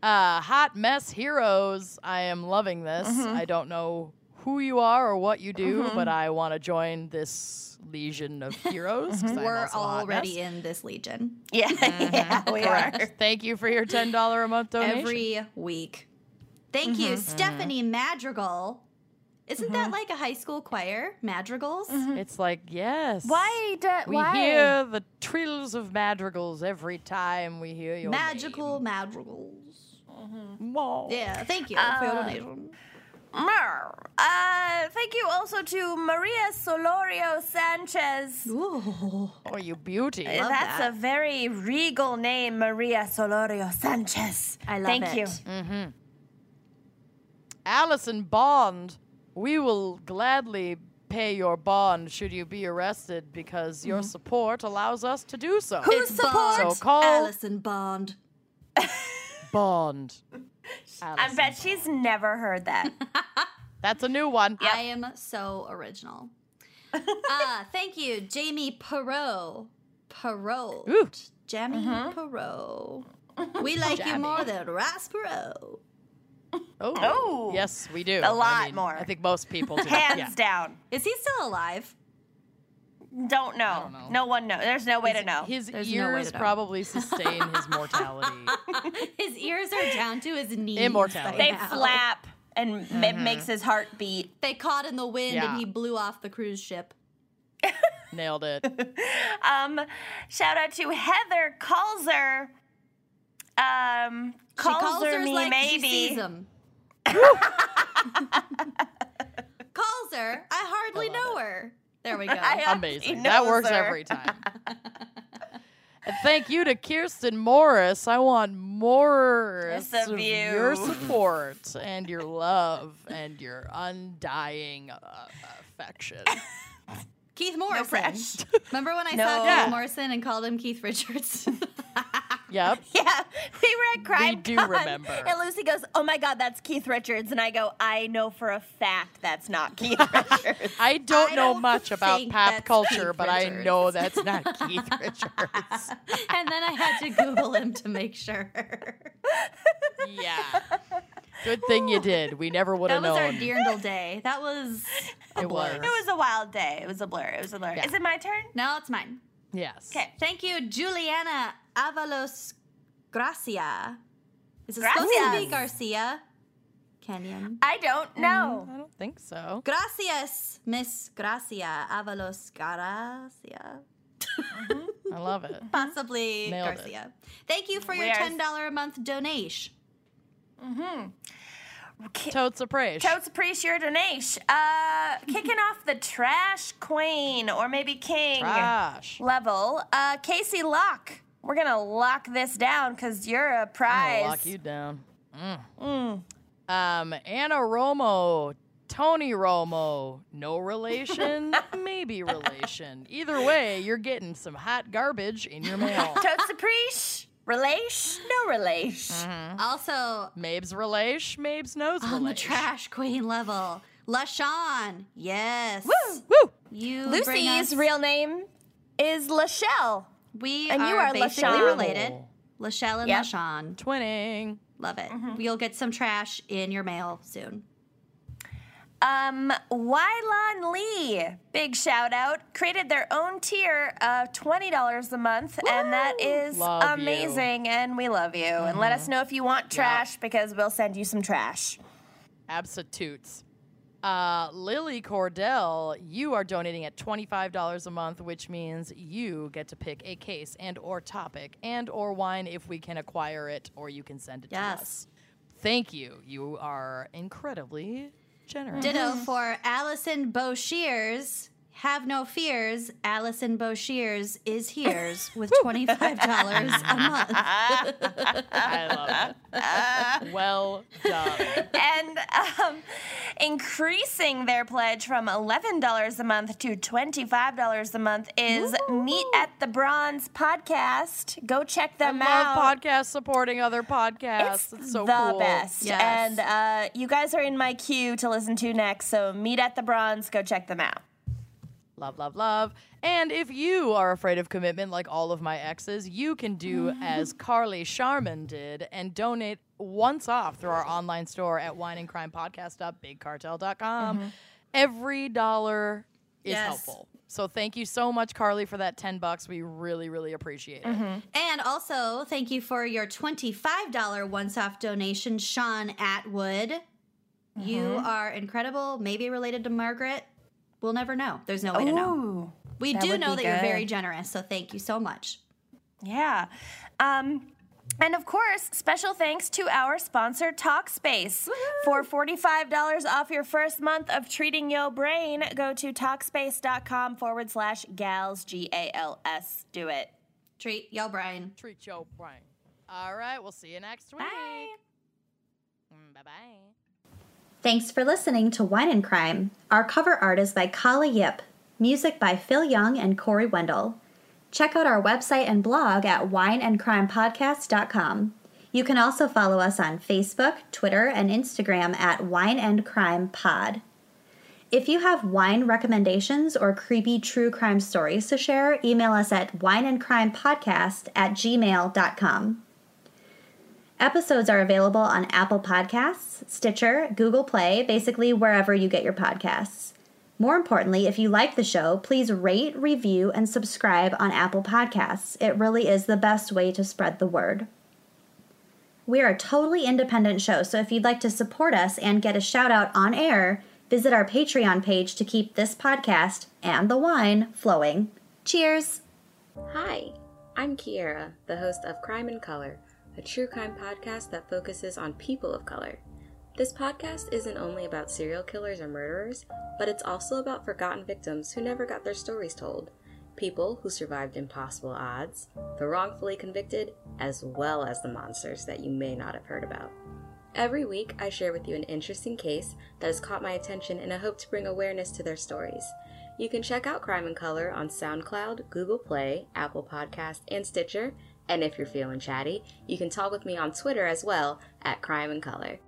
Uh, hot mess heroes. I am loving this. I don't know who you are or what you do, mm-hmm. but I want to join this legion of heroes. 'cause I'm We're also a hot already in this legion Yeah, yeah, we are. Correct. Thank you for your ten dollar a month donation. every week. Thank you, mm-hmm. Stephanie mm-hmm. Madrigal. Isn't that like a high school choir? Madrigals? it's like yes. Why? Do, We why? hear the trills of madrigals every time we hear your Magical madrigals. name. Whoa. Yeah, thank you for your uh, donation. Mer. Uh, thank you also to Maria Solorio Sanchez. Ooh. Oh, you beauty. Uh, love That's that. a very regal name, Maria Solorio Sanchez. I love Thank it. you. Mm-hmm. Allison Bond, we will gladly pay your bond should you be arrested because your mm-hmm. support allows us to do so. Who's It's support? Bond. So call- Allison Bond. Bond. I Allison. bet she's never heard that. That's a new one. I am so original. uh, thank you, Jamie Perot. Perot. Ooh. Jamie Perot. We like you more than Ross Perot. Oh. Oh. Yes, we do. A I lot mean, more. I think most people do. Hands yeah. down. Is he still alive? Don't know. don't know. No one knows. There's no way to know. His There's ears to know. probably sustain his mortality. His ears are down to his knees. Immortality. they now. flap and it makes his heart beat. They caught in the wind Yeah. and he blew off the cruise ship. Nailed it. Um, shout out to Heather Calzer. Um, calls Calzer her me like maybe. she sees him. calls her. I hardly I love know her. There we go. Amazing. That works her. every time. And thank you to Kirsten Morris. I want more of of you. your support and your love and your undying uh, affection. Keith Morrison. fresh. Remember when I No. saw Yeah. Keith Morrison and called him Keith Richards? Yep. Yeah, we were at Crime do Con, remember. And Lucy goes, "Oh my God, that's Keith Richards," and I go, "I know for a fact that's not Keith Richards." I don't I know don't much about pop culture, Keith but I know that's not Keith Richards. and then I had to Google him to make sure. Yeah. Good thing you did. We never would have known. That have was known. our Dirndl day. That was a It blur. was. it was a wild day. It was a blur. It was a blur. Yeah. Is it my turn? No, it's mine. Yes. Okay. Thank you, Juliana Avalos Gracia. Is it supposed to be Garcia? Kenyon. I don't mm, know. I don't think so. Gracias, Miss Gracia Avalos Gracia. Uh-huh. I love it. Possibly Nailed it. Garcia. Thank you for your $10 a month donation. Mm-hmm. Totes a praise. Totes appreciate your donation. Uh, kicking off the trash queen or maybe king Trash. level. Uh, Casey Locke. We're gonna lock this down because you're a prize. lock you down. Mm. Um, Anna Romo, Tony Romo, no relation, maybe relation. Either way, you're getting some hot garbage in your mail. Totes appreciate. Relation? No relation. Also, Mabes relation, Mabes knows on the trash queen level, LaShawn. Yes. Woo! Woo! You Lucy's us- real name is Lachelle. We and are, you are basically LaShawn. related. LaShelle and Yep. LaShawn. Twinning. Love it. Mm-hmm. You'll get some trash in your mail soon. Um, Wylon Lee, big shout out, created their own tier of $20 a month, and that is Love you. amazing, and we love you. And let us know if you want trash because we'll send you some trash. Absolutes. Uh, Lily Cordell, you are donating at $25 a month, which means you get to pick a case and or topic and or wine if we can acquire it or you can send it to us. Thank you. You are incredibly generous. Ditto mm-hmm. for Allison Boshears. Have no fears. Allison Boshears is here's with $25 a month. I love it. well done. and um, increasing their pledge from $11 a month to $25 a month is Meet at the Bronze podcast. Go check I them love out. podcasts supporting other podcasts. It's, so the cool. best. Yes. And uh, you guys are in my queue to listen to next. So meet at the bronze. Go check them out. Love, love, love. And if you are afraid of commitment like all of my exes, you can do as Carly Sharman did and donate once off through our online store at wineandcrimepodcast.bigcartel.com. Every dollar is Yes. helpful. So thank you so much, Carly, for that 10 bucks. We really, really appreciate it. And also, thank you for your $25 once off donation, Sean Atwood. You Mm-hmm. are incredible, maybe related to Margaret. We'll never know. There's no way to know. We do know be that you're very generous, so thank you so much. Yeah. Um, and of course, special thanks to our sponsor, Talkspace. For $45 off your first month of treating your brain, go to Talkspace.com forward slash gals, G A L S. Do it. Treat yo, brain. Treat your brain. All right, we'll see you next week. Bye. Bye bye. Thanks for listening to Wine and Crime. Our cover art is by Kala Yip, music by Phil Young and Corey Wendell. Check out our website and blog at wineandcrimepodcast.com. You can also follow us on Facebook, Twitter, and Instagram at Wine and Crime Pod. If you have wine recommendations or creepy true crime stories to share, email us at wineandcrimepodcast at gmail.com. Episodes are available on Apple Podcasts, Stitcher, Google Play, basically wherever you get your podcasts. More importantly, if you like the show, please rate, review, and subscribe on Apple Podcasts. It really is the best way to spread the word. We are a totally independent show, so if you'd like to support us and get a shout out on air, visit our Patreon page to keep this podcast and the wine flowing. Cheers! Hi, I'm Kiera, the host of Crime in Color, a true crime podcast that focuses on people of color. This podcast isn't only about serial killers or murderers, but it's also about forgotten victims who never got their stories told, people who survived impossible odds, the wrongfully convicted, as well as the monsters that you may not have heard about. Every week, I share with you an interesting case that has caught my attention in a hope to bring awareness to their stories. You can check out Crime in Color on SoundCloud, Google Play, Apple Podcast, and Stitcher. And if you're feeling chatty, you can talk with me on Twitter as well at Crime and Color.